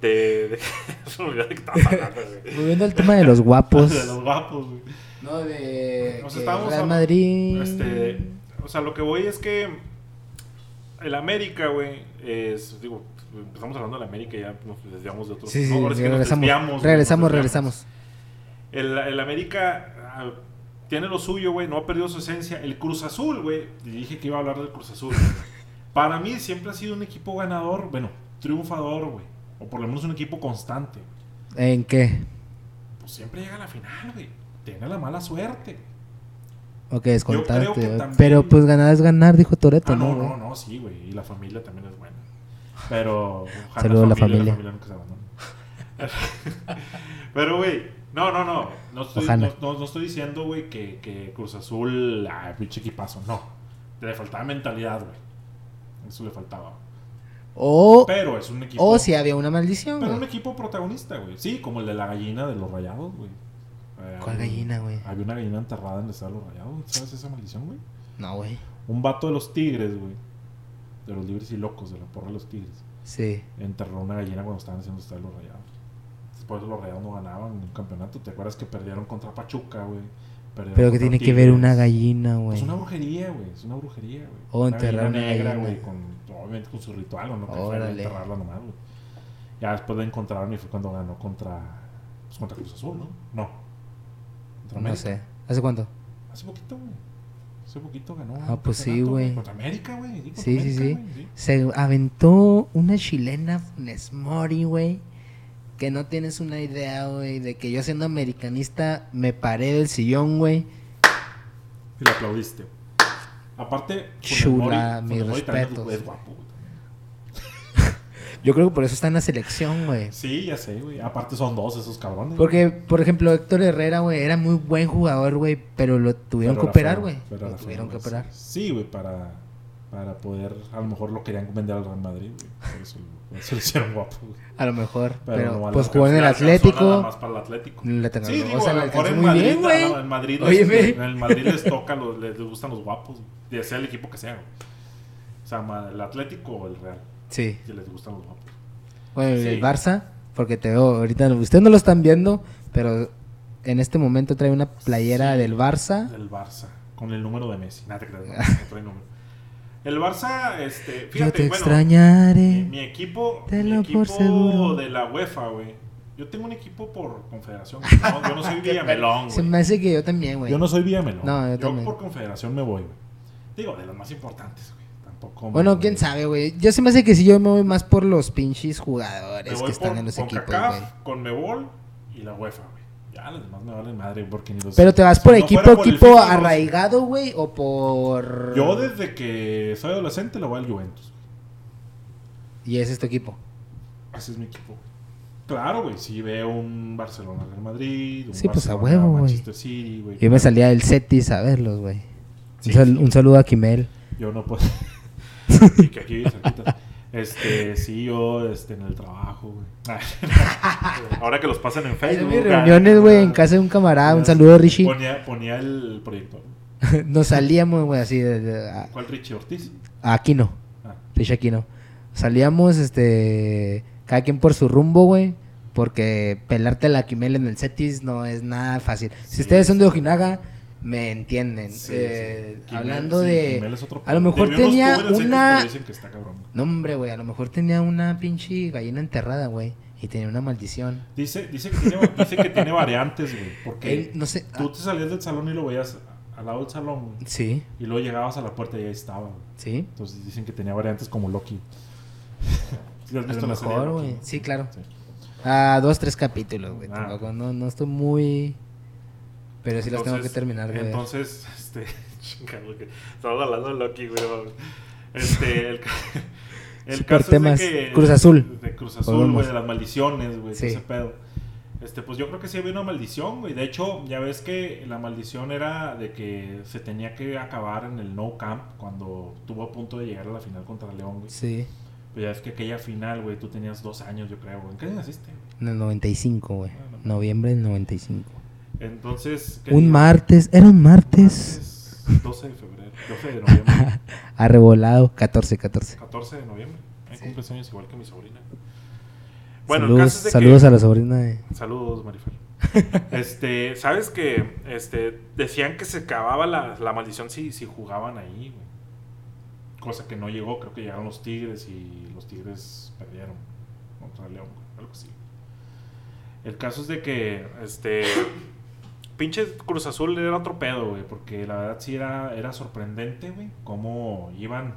De. Volviendo al tema de los guapos. De los guapos, güey. No, de estábamos Real hablando- Madrid. Este, o sea, lo que voy es que el América, güey, es, digo, empezamos hablando del América y ya nos desviamos de otros. Sí, sí, no, que nos regresamos. regresamos, nos regresamos. El, el América ah, tiene lo suyo, güey, no ha perdido su esencia. El Cruz Azul, güey, dije que iba a hablar del Cruz Azul. Para mí siempre ha sido un equipo ganador, bueno, triunfador, güey, o por lo menos un equipo constante. ¿En qué? Pues siempre llega a la final, güey. Tiene la mala suerte. Ok, que güey. también- Pero pues ganar es ganar, dijo Toreto, Ah, no, ¿no? no, no, sí, güey. Y la familia también es buena. Pero. ojalá Saludo a la familia. nunca se. Pero, güey, no, no, no. No estoy, no, no- no estoy diciendo, güey, que, que Cruz Azul. Ah, pinche equipazo. No. Le faltaba mentalidad, güey. Eso le faltaba. O, Pero es un equipo. o si había una maldición, Pero un güey. equipo protagonista, güey. Sí, como el de la gallina de los rayados, güey. Eh, ¿Cuál gallina, güey? Había una gallina enterrada en el estado de los rayados. ¿Sabes esa maldición, güey? No, güey. Un vato de los tigres, güey. De los libres y locos, de la porra de los tigres. Sí. Enterró una gallina cuando estaban haciendo estar los rayados. Después los rayados no ganaban un campeonato. ¿Te acuerdas que perdieron contra Pachuca, güey? Perdieron Pero que tiene que ver una gallina, güey. Es una brujería, güey. Es una brujería, güey. O enterrar una negra, güey. Con, obviamente con su ritual, ¿o no? Que fue enterrarla nomás, güey. Ya después la encontraron y fue cuando ganó contra. Pues contra Cruz Azul, ¿no? No. Contra No sé. ¿Hace cuánto? Hace poquito, güey. Hace poquito ganó. Ah, pues sí, güey. Contra América, güey. Sí, sí, América, sí. Se aventó una chilena Funes Mori, güey. Que no tienes una idea, güey. De que yo siendo americanista me paré del sillón, güey. Y le aplaudiste. Aparte, Chula. Es guapo, güey. Yo creo que por eso está en la selección, güey. Sí, ya sé, güey. Aparte son dos esos cabrones. Porque, por ejemplo, Héctor Herrera, güey, era muy buen jugador, güey. Pero lo tuvieron Pero que era operar, güey. Lo feo, tuvieron que güey, operar. Sí, güey, para, para poder. A lo mejor lo querían vender al Real Madrid, güey. Por eso, por eso lo hicieron guapo, güey. A lo mejor. Pero, no le pues jugó en el le alcanzó Nada Atlético. más para el Atlético. Le tengo- Sí, o digo, sea, a le lo mejor alcanzó en muy Madrid, bien, güey. En Madrid, Oye, les, en el Madrid les toca, los, les gustan los guapos. de sea el equipo que sea. güey. O sea, el Atlético o el Real, Sí. si les gustan los guapos. Bueno, Sí. el Barça, porque te veo ahorita, ustedes no lo están viendo, pero en este momento trae una playera Sí. del Barça. Del Barça, con el número de Messi. Nada te creas, no, no trae número. El Barça, este, fíjate, Yo te bueno, extrañaré. Mi, mi equipo, mi Tenlo equipo por seguro. de la UEFA, güey. Yo tengo un equipo por confederación. No, yo no soy Villamelón, Se güey. me hace que yo también, güey. Yo no soy Villamelón. No, yo yo también. por confederación me voy, güey. Digo, de los más importantes, güey. Tampoco. me- Bueno, quién sabe, güey. Yo se me hace que sí, yo me voy más por los pinches jugadores que están por en los equipos, CONCACAF, güey. con Mebol y la UEFA, güey. Ya, los demás me valen madre porque ni los. Pero te vas si por no equipo, por equipo FIFA, arraigado, güey, o por. Yo desde que soy adolescente le voy al Juventus. Y ese es tu equipo. Ese es mi equipo. Claro, güey. Si veo un Barcelona Real Madrid, un Sí, pues, a huevo, güey. Manchester City, güey. Yo me salía del Cetis a verlos, güey. Sí, un, sal- sí. un saludo a Kimel. Yo no puedo. y que aquí cerquita. Este, sí, yo este, en el trabajo, güey. Ahora que los pasan en Facebook. mis reuniones, güey, en casa de un camarada. Un saludo, Richie. Ponía, ponía el proyector. Nos salíamos, güey, así de, de- a, ¿Cuál Richie Ortiz? Aquino. Ah, Richie Aquino. Salíamos, este. Cada quien por su rumbo, güey. Porque pelarte la Kimel en el Cetis no es nada fácil. Si ustedes son de. Ojinaga, me entienden. sí, Eh, sí. Hablando sí, de. A lo mejor Tenía una-. No, hombre, güey. A lo mejor tenía una pinche gallina enterrada, güey. Y tenía una maldición. Dice, dice, que tiene, dice que tiene variantes, güey. Porque Él, no sé. tú te salías del salón y lo veías al lado del salón. Sí, Y luego llegabas a la puerta y ahí estaba, güey. sí. Entonces dicen que tenía variantes como Loki. ¿Sí has A lo mejor, güey. Sí, claro. Ah, dos, tres capítulos, güey. Ah. No, no estoy muy. Pero sí los tengo que terminar ver. Entonces, este. chingado, que Estamos hablando de Loki, güey. no. Este. El, el Super caso temas. es de que. Cruz Azul. De Cruz Azul, güey. De las maldiciones, güey. Sí. Ese pedo. Este, pues yo creo que sí había una maldición, güey. De hecho, ya ves que la maldición era de que se tenía que acabar en el No Camp cuando estuvo a punto de llegar a la final contra León, güey. Sí. Pero ya es que aquella final, güey, tú tenías dos años, yo creo, güey. ¿En qué año naciste? güey? En el 95, güey. Bueno. Noviembre del 95. Entonces. ¿qué Un día? martes, era un martes. Martes 12 de febrero. 12 de noviembre. Arrebolado, 14, 14. 14 de noviembre. Hay Sí. cumples años igual que mi sobrina. Bueno, el saludos caso es de saludos que... a la sobrina de. Saludos, Marifer. este, ¿sabes que este, decían que se acababa la, la maldición si, si jugaban ahí, güey? Cosa que no llegó, creo que llegaron los Tigres y los Tigres perdieron contra León, güey, algo así. El caso es de que, este, pinche Cruz Azul era otro pedo, güey, porque la verdad sí era, era sorprendente, güey, cómo iban,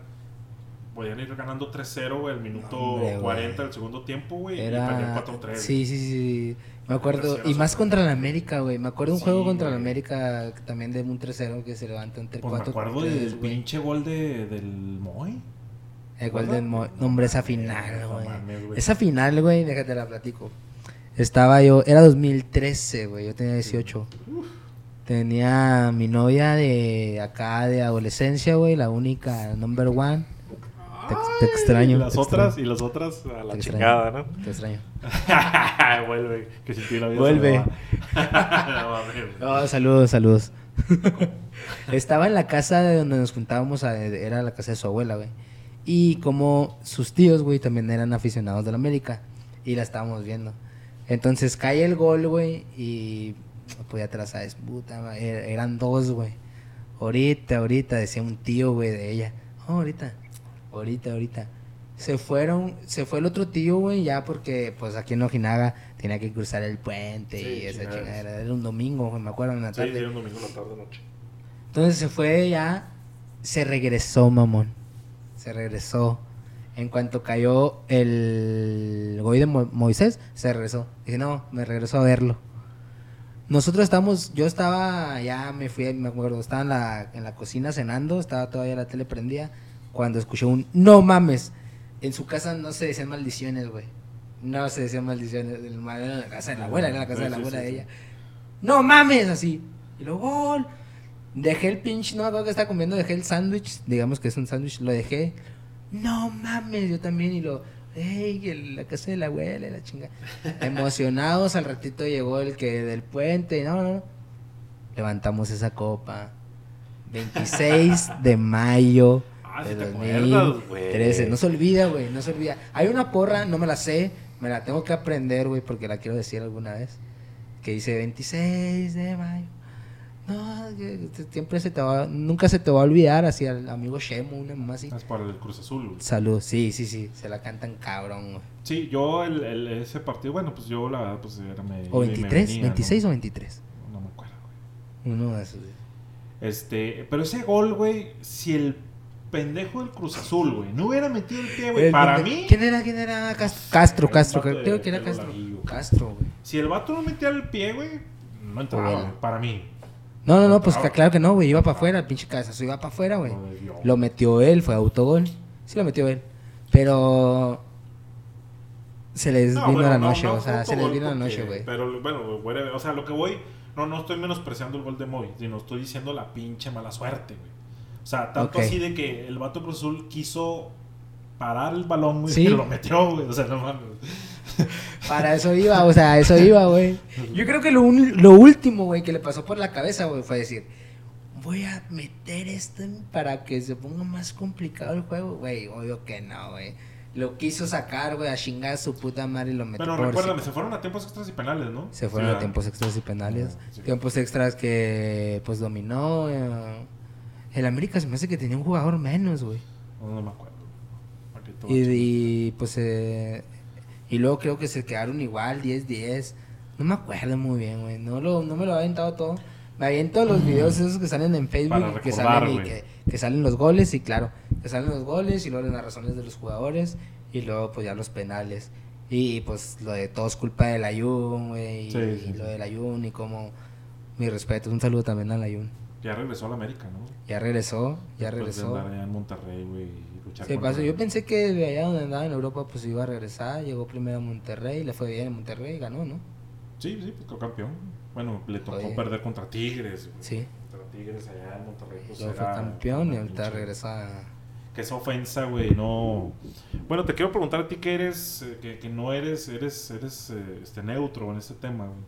podían ir ganando 3-0, güey, al minuto Hombre, güey. 40 del segundo tiempo, güey, y perdían Era. 4-3. Sí, sí, sí. Me acuerdo. Y más contra la América, güey. Me acuerdo un Sí, juego contra güey. América también de un 3-0 que se levantó entre Pues me 4 acuerdo del pinche gol de, del Moy. El gol del Mo- No, hombre, esa final, mames, güey. no. Esa final, güey, déjate la platico. Estaba yo, era 2013, güey, yo tenía 18. Tenía mi novia de acá de adolescencia, güey, la única number one. Te, te extraño. Y las te otras, extraño, y las otras a la Te extraño. chingada, ¿no? Te extraño. Vuelve, que ti la vida Vuelve. no saludos, saludos. Estaba en la casa de donde nos juntábamos, a- era la casa de su abuela, güey. Y como sus tíos, güey, también eran aficionados de la América. Y la estábamos viendo. Entonces cae el gol, güey, y pues ya te la sabes, puta, er- eran dos, güey. Ahorita, ahorita, decía un tío, güey, de ella. Oh, ahorita, ahorita, ahorita. Se fueron, se fue el otro tío, güey, ya porque, pues aquí en Ojinaga tenía que cruzar el puente Sí, y esa chingadera. Era un domingo, güey, me acuerdo, en la Sí, tarde. sí, un domingo en la tarde noche. Entonces se fue ya, se regresó, mamón. Se regresó. En cuanto cayó el gol de Mo- Moisés, se regresó. Dije, no, me regresó a verlo. Nosotros estamos, yo estaba, ya me fui, me acuerdo, estaba en la, en la cocina cenando, estaba todavía la tele prendida, cuando escuché un, no mames. En su casa no se decían maldiciones, güey. No se decían maldiciones. El en la casa de la abuela, era en la casa de la abuela de ella. No mames, así. Y luego, gol. Dejé el pinche, no me acuerdo que estaba comiendo, dejé el sándwich, digamos que es un sándwich, lo dejé. No mames, yo también, y lo, ey, el- la casa de la abuela, la chinga. Emocionados, al ratito llegó el que del puente, no, no. Levantamos esa copa. 26 de mayo Ah, de sí te acuerdas, güey. 2013. No se olvida, güey, no se olvida. Hay una porra, no me la sé, me la tengo que aprender, güey, porque la quiero decir alguna vez. Que dice 26 de mayo. No, siempre se te va, nunca se te va a olvidar, así al amigo Shemo, una mamá así. Es para el Cruz Azul, güey. Salud, sí, sí, sí, se la cantan cabrón, güey. Sí, yo el, el- ese partido, bueno, pues yo la verdad, pues era me... O iba y me 23, venía, 26 ¿no? o 23. No me acuerdo, güey. Uno de esos. Este, pero ese gol, güey, si el pendejo del Cruz Azul, güey, no hubiera metido el pie, güey, para mí, ¿Quién era? ¿Quién era? Cas- Castro, Castro, creo que era Castro. Castro, güey. si el vato no metía el pie, güey, no entraba, Bueno. güey, para mí. No, no, no, pues claro que no, güey. Iba para afuera, el pinche cabezazo iba para afuera, güey. Lo metió él, fue autogol. Sí lo metió él. Pero se les No, vino bueno, la no, noche, no o sea, se les vino la noche, güey. Pero bueno, güey, o sea, lo que voy, no, no estoy menospreciando el gol de Moy, sino estoy diciendo la pinche mala suerte, güey. O sea, tanto así de que el vato Cruz Azul quiso parar el balón, güey, Sí. pero lo metió, güey. O sea, no mames. Para eso iba, o sea, eso iba, güey. Yo creo que lo, un- lo último, güey, que le pasó por la cabeza, güey, fue decir, voy a meter esto para que se ponga más complicado el juego, güey. Obvio que no, güey. Lo quiso sacar, güey, a chingar a su puta madre y lo metió Pero por recuérdame, sí. se fueron a tiempos extras y penales, ¿no? Se Sí, fueron a tiempos extras y penales. Ah, sí. Tiempos extras que, pues, dominó. eh, el América se me hace que tenía un jugador menos, güey. No, no me acuerdo. Y, y, pues, eh, y luego creo que se quedaron igual, 10-10. No me acuerdo muy bien, güey. No, lo, no me lo había aventado todo. Me aviento los videos esos que salen en Facebook, que, salen y que, que salen los goles, y claro, que salen los goles y luego las narraciones de los jugadores, y luego pues ya los penales. Y pues lo de todo es culpa del Ayun, güey, Sí, y sí. lo del Ayun, y como mi respeto, un saludo también al Ayun. Ya regresó a la América, ¿no? Ya regresó, ya Después de regresó. andar allá en Monterrey, güey, contra- pasó. Yo pensé que de allá donde andaba en Europa pues iba a regresar, llegó primero a Monterrey, le fue bien en Monterrey y ganó, ¿no? Sí, sí, pues campeón. Bueno, le tocó Oye. perder contra Tigres. Sí. Contra Tigres allá en Monterrey. Pues Luego fue era campeón y ahorita regresa. Que esa ofensa, güey, no... Bueno, te quiero preguntar a ti que eres, eh, que, que no eres, eres, eres eh, este, neutro en este tema, güey.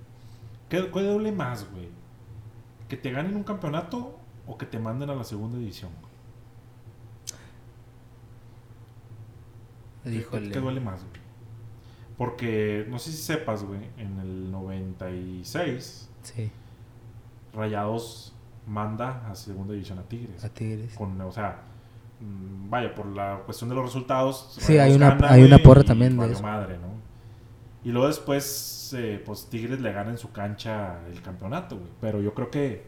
¿Qué, ¿Qué duele más, güey? ¿Que te ganen un campeonato o que te manden a la segunda división? Híjole. ¿Qué duele más, güey? Porque, no sé si sepas, güey, en el 96, Sí, Rayados manda a segunda división a Tigres. a Tigres. Con, o sea, mm, vaya, por la cuestión de los resultados. Sí, Rayados hay una- gana, hay una porra y también de eso. madre, ¿no? Y luego después, eh, pues Tigres le gana en su cancha el campeonato, güey. Pero yo creo que,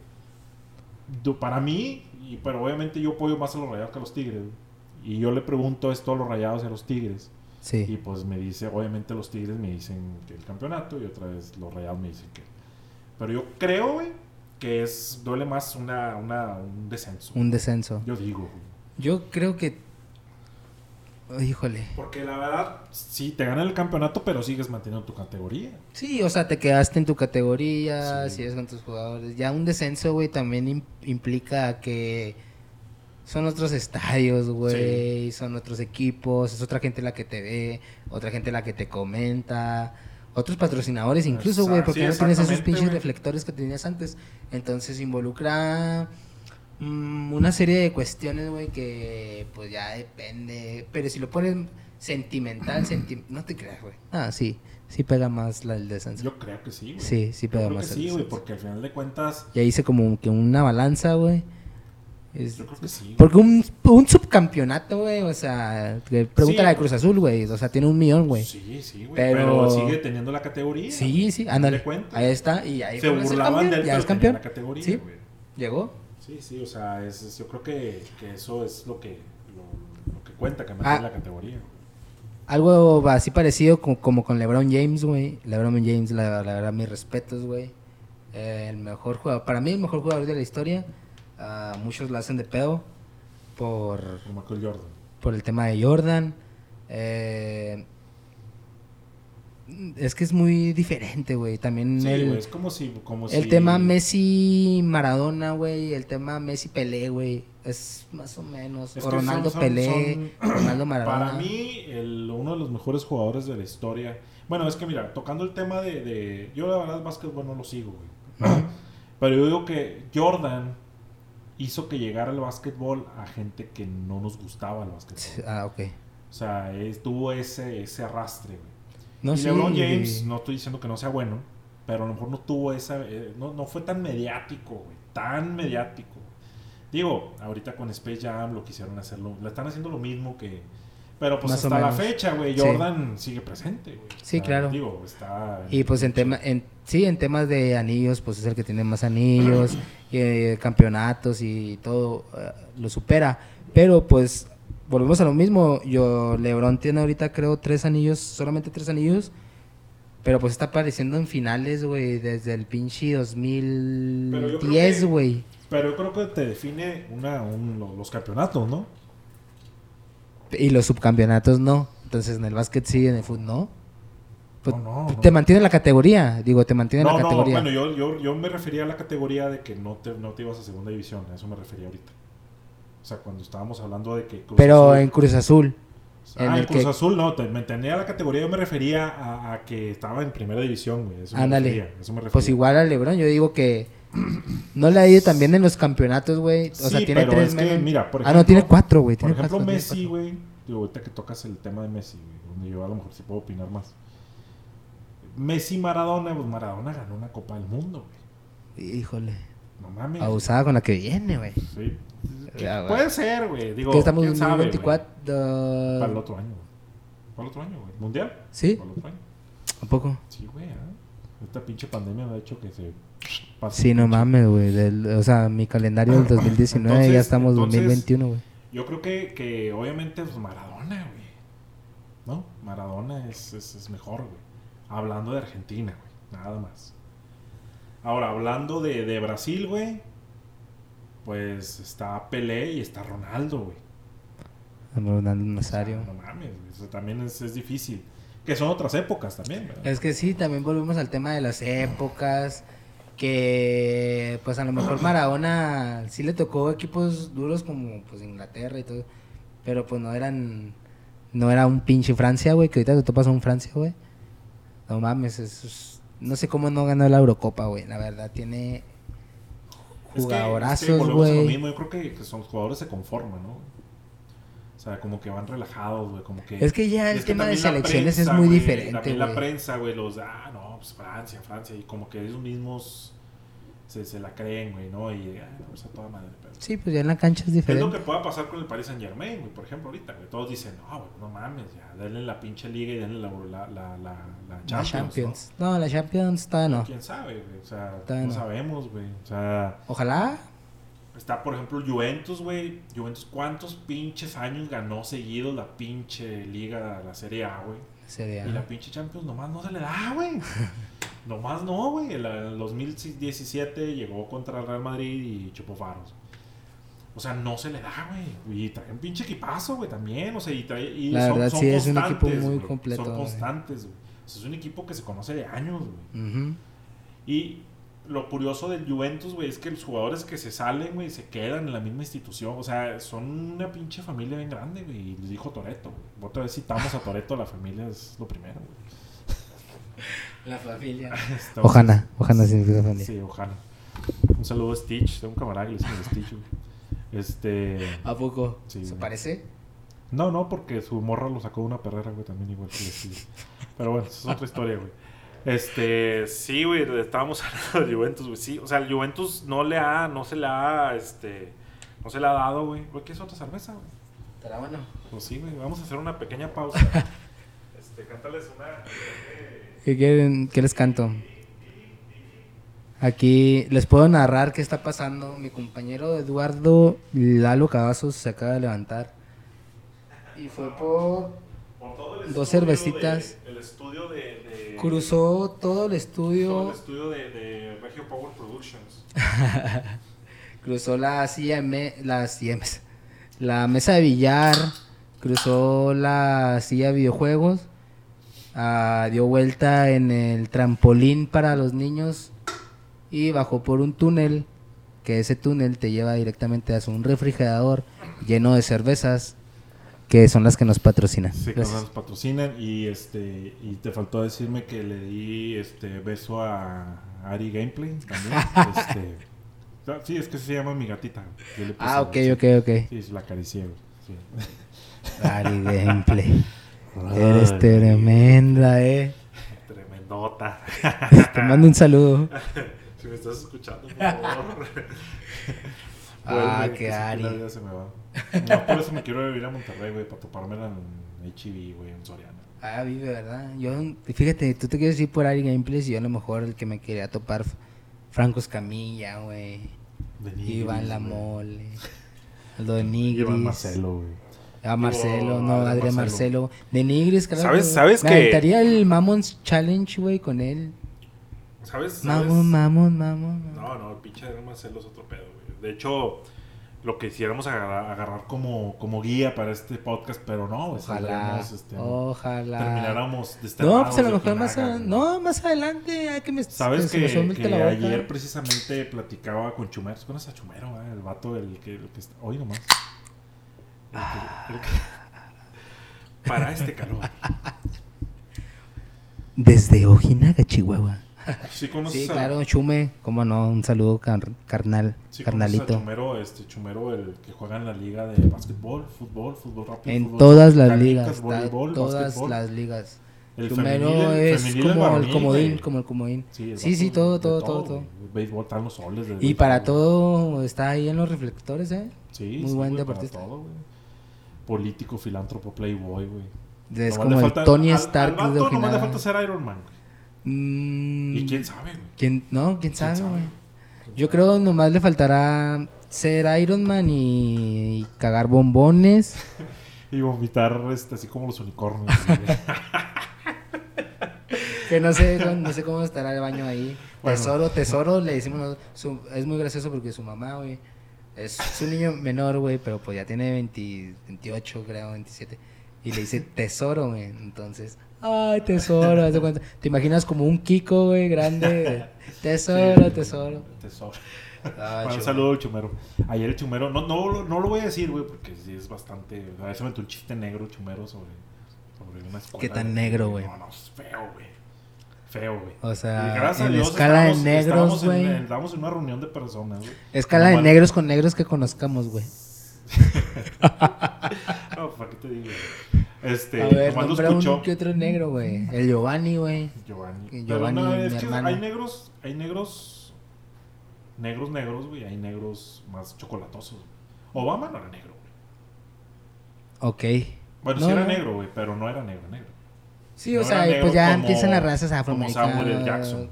para mí, y, pero obviamente yo apoyo más a los Rayados que a los Tigres. güey. Y yo le pregunto esto a los Rayados y a los Tigres. Y Sí. pues me dice, obviamente los Tigres me dicen que el campeonato y otra vez los Rayados me dicen que... Pero yo creo, güey, que es duele más una, una, un descenso. Un descenso. Yo digo, güey. Yo creo que. Híjole. Porque la verdad, sí, te ganan el campeonato, pero sigues manteniendo tu categoría. Sí, o sea, te quedaste en tu categoría, Sí. sigues con tus jugadores. Ya un descenso, güey, también im- implica que son otros estadios, güey, son otros equipos, es otra gente la que te ve, otra gente la que te comenta, otros patrocinadores incluso, güey, porque sí, no tienes esos pinches reflectores que tenías antes. Entonces involucra mm, una serie de cuestiones, güey, que pues ya depende. Pero si lo pones sentimental, senti- no te creas, güey. Ah, sí, sí pega más la del descenso. Yo creo que sí, güey. Sí, sí Yo pega creo más que el sí, güey, porque al final de cuentas, Ya hice como que una balanza, güey. Es- yo creo que sí. Porque un, un subcampeonato, güey, o sea, pregúntale Sí. a Cruz Azul, güey, o sea, tiene un millón, güey. Sí, sí, güey. Pero- Pero... sigue teniendo la categoría. Sí, sí, ándale. Ahí está, y ahí Se burlaban campeón, de él, ya es campeón. la categoría, Sí. Llegó. Sí, sí, o sea, es, yo creo que, que eso es lo que, lo, lo que cuenta, que Ah. mantiene la categoría. Algo así parecido como, como con LeBron James, güey. LeBron James, la, la verdad, mis respetos, güey. Eh, el mejor jugador, para mí el mejor jugador de la historia. Muchos la hacen de pedo por, Por Michael Jordan. por el tema de Jordan. Eh, es que es muy diferente, güey. También Sí, el, es como si... Como el si- tema Messi-Maradona, güey. El tema Messi-Pelé, güey. Es más o menos. Es o Ronaldo son- Pelé, son- Ronaldo Maradona. Para mí, el- uno de los mejores jugadores de la historia. Bueno, es que mira, tocando el tema de. de- yo la verdad, básquetbol no lo sigo, güey. Pero yo digo que Jordan hizo que llegara el básquetbol a gente que no nos gustaba el básquetbol. Ah, ok. O sea, es- tuvo ese, ese arrastre, güey. No, y sí, LeBron James, no estoy diciendo que no sea bueno, pero a lo mejor no tuvo esa. eh, no, no fue tan mediático, güey. Tan mediático. Digo, ahorita con Space Jam lo quisieron hacerlo. Le están haciendo lo mismo que. Pero pues Más hasta la fecha, güey, Sí. Jordan sigue presente, güey. Sí, claro. Digo, está. Y pues en tema, en, sí, en temas de anillos, pues es el que tiene más anillos, eh, campeonatos y todo eh, lo supera. Pero pues volvemos a lo mismo. Yo LeBron tiene ahorita creo tres anillos, solamente tres anillos. Pero pues está apareciendo en finales, güey, desde el pinche Pero yo creo 2010, que- güey. Pero yo creo que te define una, un- lo- los campeonatos, ¿no? Y los subcampeonatos no. Entonces en el básquet sí, en el fútbol no. Pues, No, no, te no. mantiene en la categoría, digo, te mantiene en No, la no, categoría. bueno, yo, yo, yo me refería a la categoría de que no te, no te ibas a segunda división, a eso me refería ahorita. O sea, cuando estábamos hablando de que... Cruz Pero Azul- en Cruz Azul. Ah, en Cruz que- Azul no, te, me entendía la categoría, yo me refería a, a que estaba en primera división, güey. Eso me Ándale. refería, eso me refería. Pues igual a LeBron, yo digo que no le ha ido también en los campeonatos, güey. O sea, tiene pero tres es que, mira, por ah, no, tiene cuatro, güey. Por ejemplo, cuatro, Messi, güey. Digo, ahorita que tocas el tema de Messi, güey, donde yo a lo mejor sí puedo opinar más. Messi Maradona, pues Maradona ganó una Copa del Mundo, güey. Híjole. No mames. Abusada con la que viene, güey. Sí. Ya, güey. Puede ser, güey. Digo, estamos en quién sabe, güey. 2024. Para el otro año, güey. Para el otro año, güey. ¿Mundial? ¿Sí? Para el otro año. ¿A poco? Sí, güey. ¿eh? Esta pinche pandemia me ha hecho que se... pase Sí, no mames, güey. O sea, mi calendario del 2019 ya Entonces- estamos entonces- 2021, güey. Yo creo que, que obviamente pues Maradona, güey. ¿No? Maradona es, es, es mejor, güey. Hablando de Argentina, güey. Nada más. Ahora, hablando de, de Brasil, güey. Pues está Pelé y está Ronaldo, güey. Ronaldo O sea, Nazario. no mames, güey. Eso también es, es difícil. Que son otras épocas también, ¿verdad? Es que sí, también volvemos al tema de las épocas. Que pues a lo mejor Maradona sí le tocó equipos duros como pues Inglaterra y todo. Pero pues no eran. No era un pinche Francia, güey. Que ahorita te topas a un Francia, güey. No mames, es- no sé cómo no ganó la Eurocopa, güey. La verdad, tiene Es que- es que jugadorazos, a lo mismo. Yo creo que, que son, los jugadores se conforman, ¿no? O sea, como que van relajados, güey. Como que... Es que ya el es tema de la selecciones prensa, es muy güey, diferente, También la güey. prensa, güey, los, ah, no, pues Francia, Francia, y como que ellos mismos se, se la creen, güey, ¿no? Y, ah, no, pues a toda madre. Pero... Sí, pues ya en la cancha es Es lo diferente. que pueda pasar con el Paris Saint Germain, güey, por ejemplo, ahorita, güey. Todos dicen, no, güey, no mames, ya, denle la pinche liga y denle la, la, la, la, la La Champions, Champions. No, la Champions todavía ¿no? ¿Quién sabe, güey? O sea, Todavía no no. sabemos, güey. O sea, Ojalá. está, por ejemplo, Juventus, güey. Juventus, ¿cuántos pinches años ganó seguidos la pinche liga, la Serie A, güey? Sería. Y la pinche Champions nomás no se le da, güey. nomás no, güey. En el 2017 llegó contra el Real Madrid y chupó faros. O sea, no se le da, güey. Y trae un pinche equipazo, güey, también. O sea, y trae. Y La verdad, sí, es un equipo muy completo, Son constantes, güey. O sea, es un equipo que se conoce de años, güey. Y lo curioso del Juventus, güey, es que los jugadores que se salen, güey, se quedan en la misma institución. O sea, son una pinche familia bien grande, güey. Y les dijo Toreto, güey. Otra vez citamos a Toreto, la familia es lo primero, güey. La familia. Ojana, Ojana significa familia. Sí, Ojana. Un saludo a Stitch, tengo un camarada que le dicen Stitch, güey. Este. ¿A poco? Sí, ¿Se güey. parece? No, no, porque su morra lo sacó de una perrera, güey, también igual que Stitch. Pero bueno, esa es otra historia, güey. Este, sí, güey, estábamos hablando de Juventus, güey. Sí, o sea, el Juventus no le ha, no se le ha, este, no se le ha dado, güey. Güey, ¿qué es otra cerveza, güey? Estará bueno. Pues sí, güey, vamos a hacer una pequeña pausa. Este, cántales una. ¿Qué quieren? ¿Qué les canto? Aquí les puedo narrar qué está pasando. Mi compañero Eduardo Lalo Cavazos se acaba de levantar. Y fue por... Por todo el Dos cervecitas. de- el estudio de. de Cruzó todo el todo estudio. el estudio de, de Regio Power Productions. Cruzó la CM, la mesa de billar, cruzó la silla de videojuegos, ah, dio vuelta en el trampolín para los niños y bajó por un túnel, que ese túnel te lleva directamente a un refrigerador lleno de cervezas, que son las que nos patrocinan. Sí, que nos patrocinan y este y te faltó decirme que le di este beso a Ari Gameplay también. este, Sí, es que se llama mi gatita. Yo le Ah, ok, ok, ok. Sí, la acaricié. Sí. Ari Gameplay. Eres tremenda, eh. Tremendota. Te mando un saludo. Si me estás escuchando, por favor. Ah, Vuelve, qué Ari. la vida se me va. No, por eso me quiero vivir a Monterrey, güey, para topármela en HB, güey, en Soriana. Ah, vive, ¿verdad? Yo, fíjate, tú te quieres ir por Ari Gameplays y yo a lo mejor el que me quería topar Franco Escamilla, güey. Iván La güey. Mole. Aldo de Nigris. Iván Marcelo, güey. Ah, Marcelo, no, Adrián Adrián Marcelo. Marcelo. De Nigris, claro. ¿Sabes- sabes Me que- aventaría el Mamons Challenge, güey, con él. ¿Sabes? ¿Sabes? Mamón, mamón, mamón. No, no, el pinche Adrián Marcelo es otro pedo, güey. De hecho, lo que quisiéramos agarrar, agarrar como, como guía para este podcast, pero no. Ojalá, este, ojalá. Termináramos No, desterrados pues a lo de mejor más güey. No, más adelante. Hay que me, ¿Sabes que, que ayer precisamente platicaba con Chumero? ¿Conoces a Chumero, eh? El vato, el que, el que está... Hoy nomás. El que- el que- Para este calor. Desde Ojinaga, Chihuahua. ¿Sí conoces Sí, a- claro, Chume. Cómo no, un saludo car- carnal, sí a carnalito. Chumero, este, Chumero, el que juega en la liga de básquetbol, fútbol, fútbol rápido. En fútbol, todas las canicas, ligas, voleibol, todas básquetbol. las ligas. El Chumero femenil, el es femenil, el como el varonil, comodín, como el comodín. Sí, el Sí, sí, todo, todo, todo, todo. El béisbol, están los soles. Y béisbol, para todo está ahí en los reflectores, ¿eh? Sí, muy sí, buen güey, para deportista. todo, güey. Político, filántropo, playboy, güey. Es Nomás como el falta- Tony al- Stark al vato de nomás le falta ser Iron Man, güey. Mm, Y quién sabe, güey. ¿quién- no, quién sabe, sabe? güey. Yo creo nomás le faltará ser Iron Man y, y cagar bombones. Y vomitar este, así como los unicornios. Que no sé, no, no sé cómo estará el baño ahí. Bueno. Tesoro, tesoro, le decimos. Su- es muy gracioso porque su mamá, güey, es, es un niño menor, güey, pero pues ya tiene 20 28, creo, 27. Y le dice tesoro, güey. Entonces, ay, tesoro, haz de cuenta. Te imaginas como un Kiko, güey, grande. Tesoro, Sí, tesoro. Tesoro. Ah, Bueno, un saludo al chumero. Ayer el chumero, no, no, lo- no lo voy a decir, güey, porque sí es bastante. A veces me un chiste negro chumero sobre, sobre una escuela. ¿Qué tan negro, güey? No, no, es feo, güey. Feo, güey. O sea, a en Dios escala de negros, estábamos en- güey. en- una reunión de personas, güey. Escala de negros con negros que conozcamos, güey. No, ¿para qué te digo? güey? Este, A ver, nomás lo escuchó un que otro negro, güey. El Giovanni, güey. Giovanni. Giovanni, no, es mi que hermano. hay negros, hay negros, negros, negros, güey. Hay negros más chocolatosos. Obama no era negro, güey. Ok. Bueno, No, sí era no. negro, güey, pero no era negro, negro. Sí, No o sea, y negro pues ya como- empiezan las razas como afroamericanas. Samuel L. Jackson.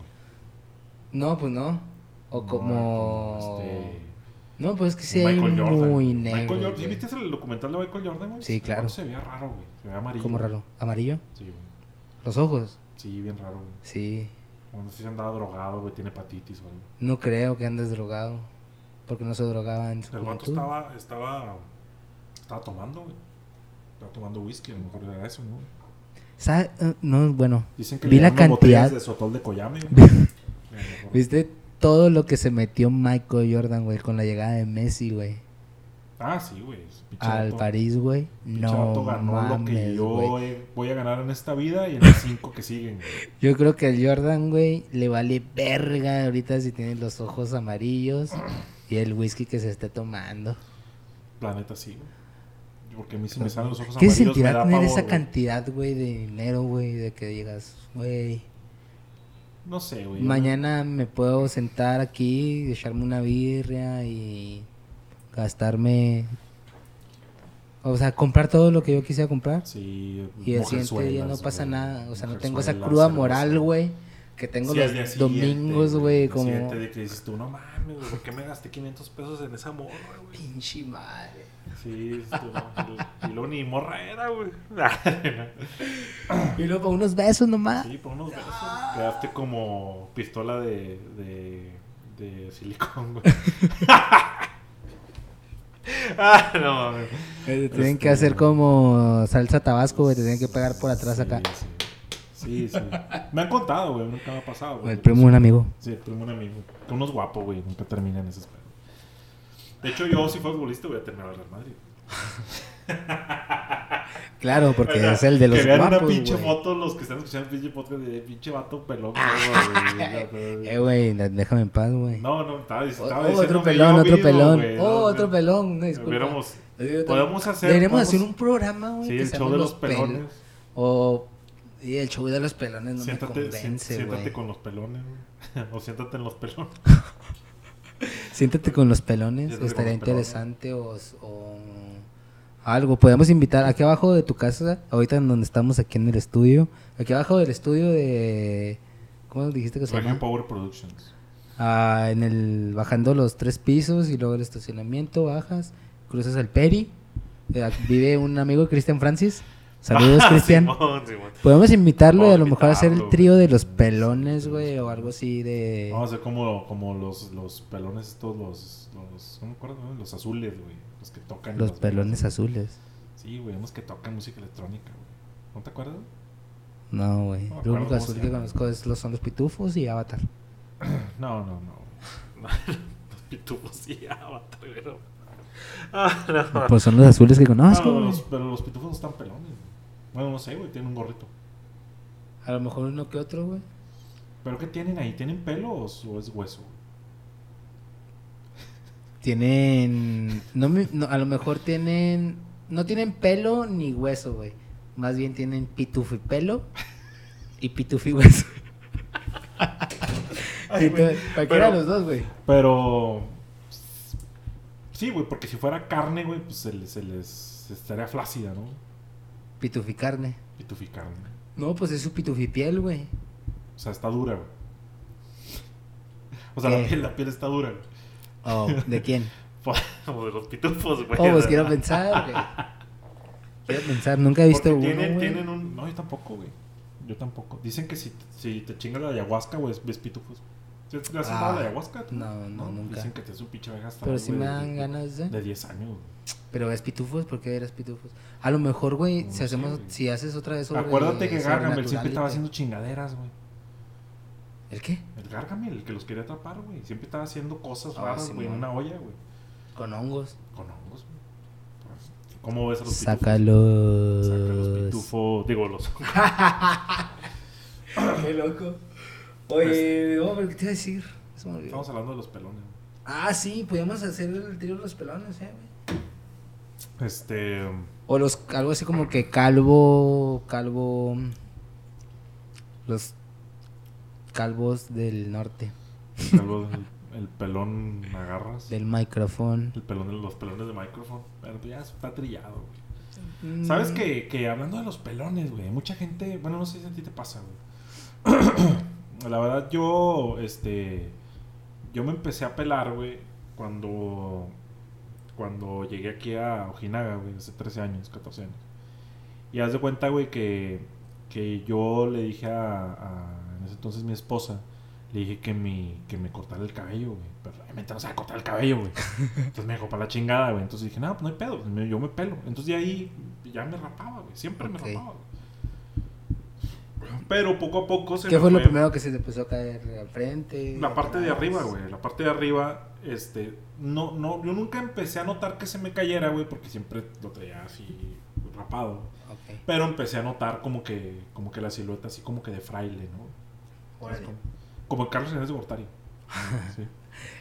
No, pues no. O No, como... como este- No, pues es que sí hay Michael Jordan. muy Michael negro. Jordan. ¿Sí viste el documental de Michael Jordan, güey? Sí, claro. Se veía raro, güey. Se veía amarillo. Como raro. ¿Amarillo? Sí, güey. Los ojos. Sí, bien raro, güey. Sí. Bueno, no sé si andaba drogado, güey. Tiene hepatitis algo. No creo que andes drogado. Porque no se drogaba en su El vato estaba, estaba, estaba tomando, güey. Estaba tomando whisky, a lo mejor era eso, ¿no? ¿Sabe? No, bueno. Dicen que Vi la cantidad. de sotol de Koyame. ¿Viste todo lo que se metió Michael Jordan, güey, con la llegada de Messi, güey? Ah, sí, güey. Al París, güey. No ganó lo que mames, yo eh, voy a ganar en esta vida y en las cinco que siguen. Yo creo que el Jordan, güey, le vale verga ahorita si tiene los ojos amarillos y el whisky que se esté tomando. La neta, sí, güey. Porque a mí si me salen los ojos ¿Qué amarillos me sentirá da tener pavor, esa cantidad, güey, de dinero, güey, de que digas, güey, No sé, güey. mañana me puedo sentar aquí, echarme una birria y gastarme, o sea, comprar todo lo que yo quisiera comprar? Sí, Y el siguiente día no pasa nada. O sea, no tengo esa cruda moral, güey. Que tengo Sí, los domingos, güey, como... siguiente de que dices tú, no mames, güey, ¿por qué me gasté 500 pesos en esa morra, güey? Pinche madre. Sí, no, y luego ni morra era, güey. Y luego para unos besos nomás. Sí, por unos besos. Quedaste como pistola de, de, de silicón, güey. ah, no mames. Eh, Tienen Este- que hacer como salsa tabasco, güey. Te tienen que pegar por atrás Sí, acá. Sí, sí. sí. Me han contado, güey, nunca me ha pasado, güey. El primo de un amigo. Sí, el primo de un amigo. Que unos guapos, güey, nunca terminan esos pedos. De hecho, yo si fue futbolista voy a terminar Real Madrid. Claro, porque es el de los que vean guapos, una pinche güey. foto los que están escuchando pinche podcast de pinche vato pelón. güey. Eh, güey, déjame en paz, güey. No, no, estaba, estaba oh, otro pelón, otro mismo, pelón. güey, Oh, no, otro pelón, no, disculpa. Hubiéramos- podemos hacer- Deberíamos podemos- hacer un programa, güey. Sí, el show de los Pelos. pelones. O. Y el show de los pelones no siéntate, me convence, siéntate güey. con los pelones, güey. O siéntate en los pelones. Siéntate con los pelones, Siéntate estaría los pelones. interesante o, o algo. Podemos invitar aquí abajo de tu casa, ahorita en donde estamos aquí en el estudio, aquí abajo del estudio de ¿cómo dijiste que se llama? Power Productions. Ah, en el bajando los tres pisos y luego el estacionamiento bajas, cruzas el Peri, eh, vive un amigo de Cristian Francis. Saludos, Ah, Cristian. Simón, Simón. Podemos invitarlo y a lo mejor hacer el trío güey. de los pelones, güey, o algo así de Vamos a hacer como, como los, los pelones estos, los, los, no me acuerdo, ¿no? los azules, güey. Los que tocan. los pelones azules. Sí, güey, unos que tocan música electrónica, güey. ¿No te acuerdas? No, güey. No Lo único cómo azul que conozco es los, son los pitufos y Avatar. No, no, no. los pitufos y avatar, pero... Ah, no. Pues son los azules que No, conozco. pero, los, pero los pitufos no están pelones, güey. Bueno, no sé, güey, tienen un gorrito. A lo mejor uno que otro, güey. ¿Pero qué tienen ahí? ¿Tienen pelos o es hueso? Tienen. No, me- no, a lo mejor tienen. No tienen pelo ni hueso, güey. Más bien tienen pitufi pelo y pitufi hueso. Ay, güey, Cualquiera de los dos, güey. Pero. Sí, güey, porque si fuera carne, güey, pues se les, se les estaría flácida, ¿no? Pitufi carne. Pitufi carne. No, pues es su pitufi piel, güey. O sea, está dura, güey. O sea, la piel, la piel está dura, güey. Oh, ¿de quién? Como de los pitufos, güey. Oh, pues quiero pensar, güey. Quiero pensar, nunca he visto uno, tienen, güey. tienen un... No, yo tampoco, güey. Yo tampoco. Dicen que si, si te chingas la ayahuasca, güey, ves pitufos. ¿Sí ¿Le has Ah, dado la ayahuasca? tú? no, no, nunca. Dicen que te es un pinche vieja hasta Pero sí me dan ganas de... De 10 años. Pero es pitufos, ¿por qué eres pitufos? A lo mejor, güey, No si hacemos, si haces otra vez sobre Acuérdate que Gargamel siempre estaba te- haciendo chingaderas, güey. ¿El qué? El Gargamel, el que los quería atrapar, güey. Siempre estaba haciendo cosas Ah, raras, güey, en una olla, güey. Con hongos. Con hongos, güey. Pues, ¿Cómo ves a los pitufos? Sácalos. Saca los pitufos. Digo, los. Qué loco. Oye, oh, ¿qué te iba a decir? Estamos hablando de los pelones. güey. Ah, sí, podíamos hacer el trío de los pelones, eh, güey. Este. O los, algo así como que calvo, calvo, los calvos del norte, El, el pelón agarras. del micrófono. El pelón de los pelones de micrófono. Pero pues ya está trillado, güey. Mm, ¿Sabes que, que hablando de los pelones, güey? Mucha gente. Bueno, no sé si a ti te pasa, güey. La verdad, yo. Este. Yo me empecé a pelar, güey. Cuando. Cuando llegué aquí a Ojinaga, güey. Hace 13 años, 14 años. Y haz de cuenta, güey, que. Que yo le dije a, a- En ese entonces mi esposa. Le dije que, mi, que me cortara el cabello, güey. Pero obviamente no sabe cortar el cabello, güey. Entonces me dejó para la chingada, güey. Entonces dije, no, pues no hay pedo. yo me pelo. Entonces de ahí ya me rapaba, güey. Siempre me rapaba, güey. Pero poco a poco se ¿Qué fue lo primero que se te empezó a caer al frente? La parte de arriba, güey. La parte de arriba, este... No, no, yo nunca empecé a notar que se me cayera, güey. Porque siempre lo traía así rapado. Ok. Pero empecé a notar como que, como que la silueta así como que de fraile, ¿no? Como, como Carlos Hernández de Gortari. Sí.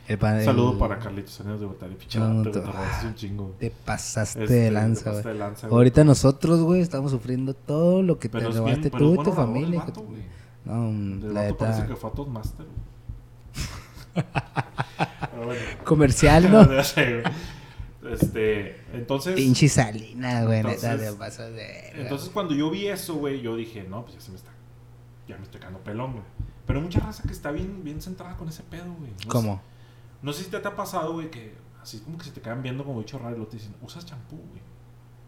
El saludo para Carlitos Hernández de Gortari. Pinche No, vato, te- te robaste un chingo. Te pasaste Este, de te lanza, güey. Ahorita nosotros, güey, estamos sufriendo todo lo que te Pero es robaste bien, tú y buen tu familia. vato, que- güey. No, la vato parece neta. que fue a Toastmaster, bueno. Comercial, ¿no? Este, entonces... Pinche salina, güey, neta, Entonces- te de. Entonces cuando yo vi eso, güey, yo dije, no, pues ya se me está... Ya me estoy quedando pelón, güey. Pero hay mucha raza que está bien, bien centrada con ese pedo, güey. No ¿Cómo? sé- no sé si te, te ha pasado, güey, que así como que se te quedan viendo como bicho raro y luego te dicen, usas champú, güey.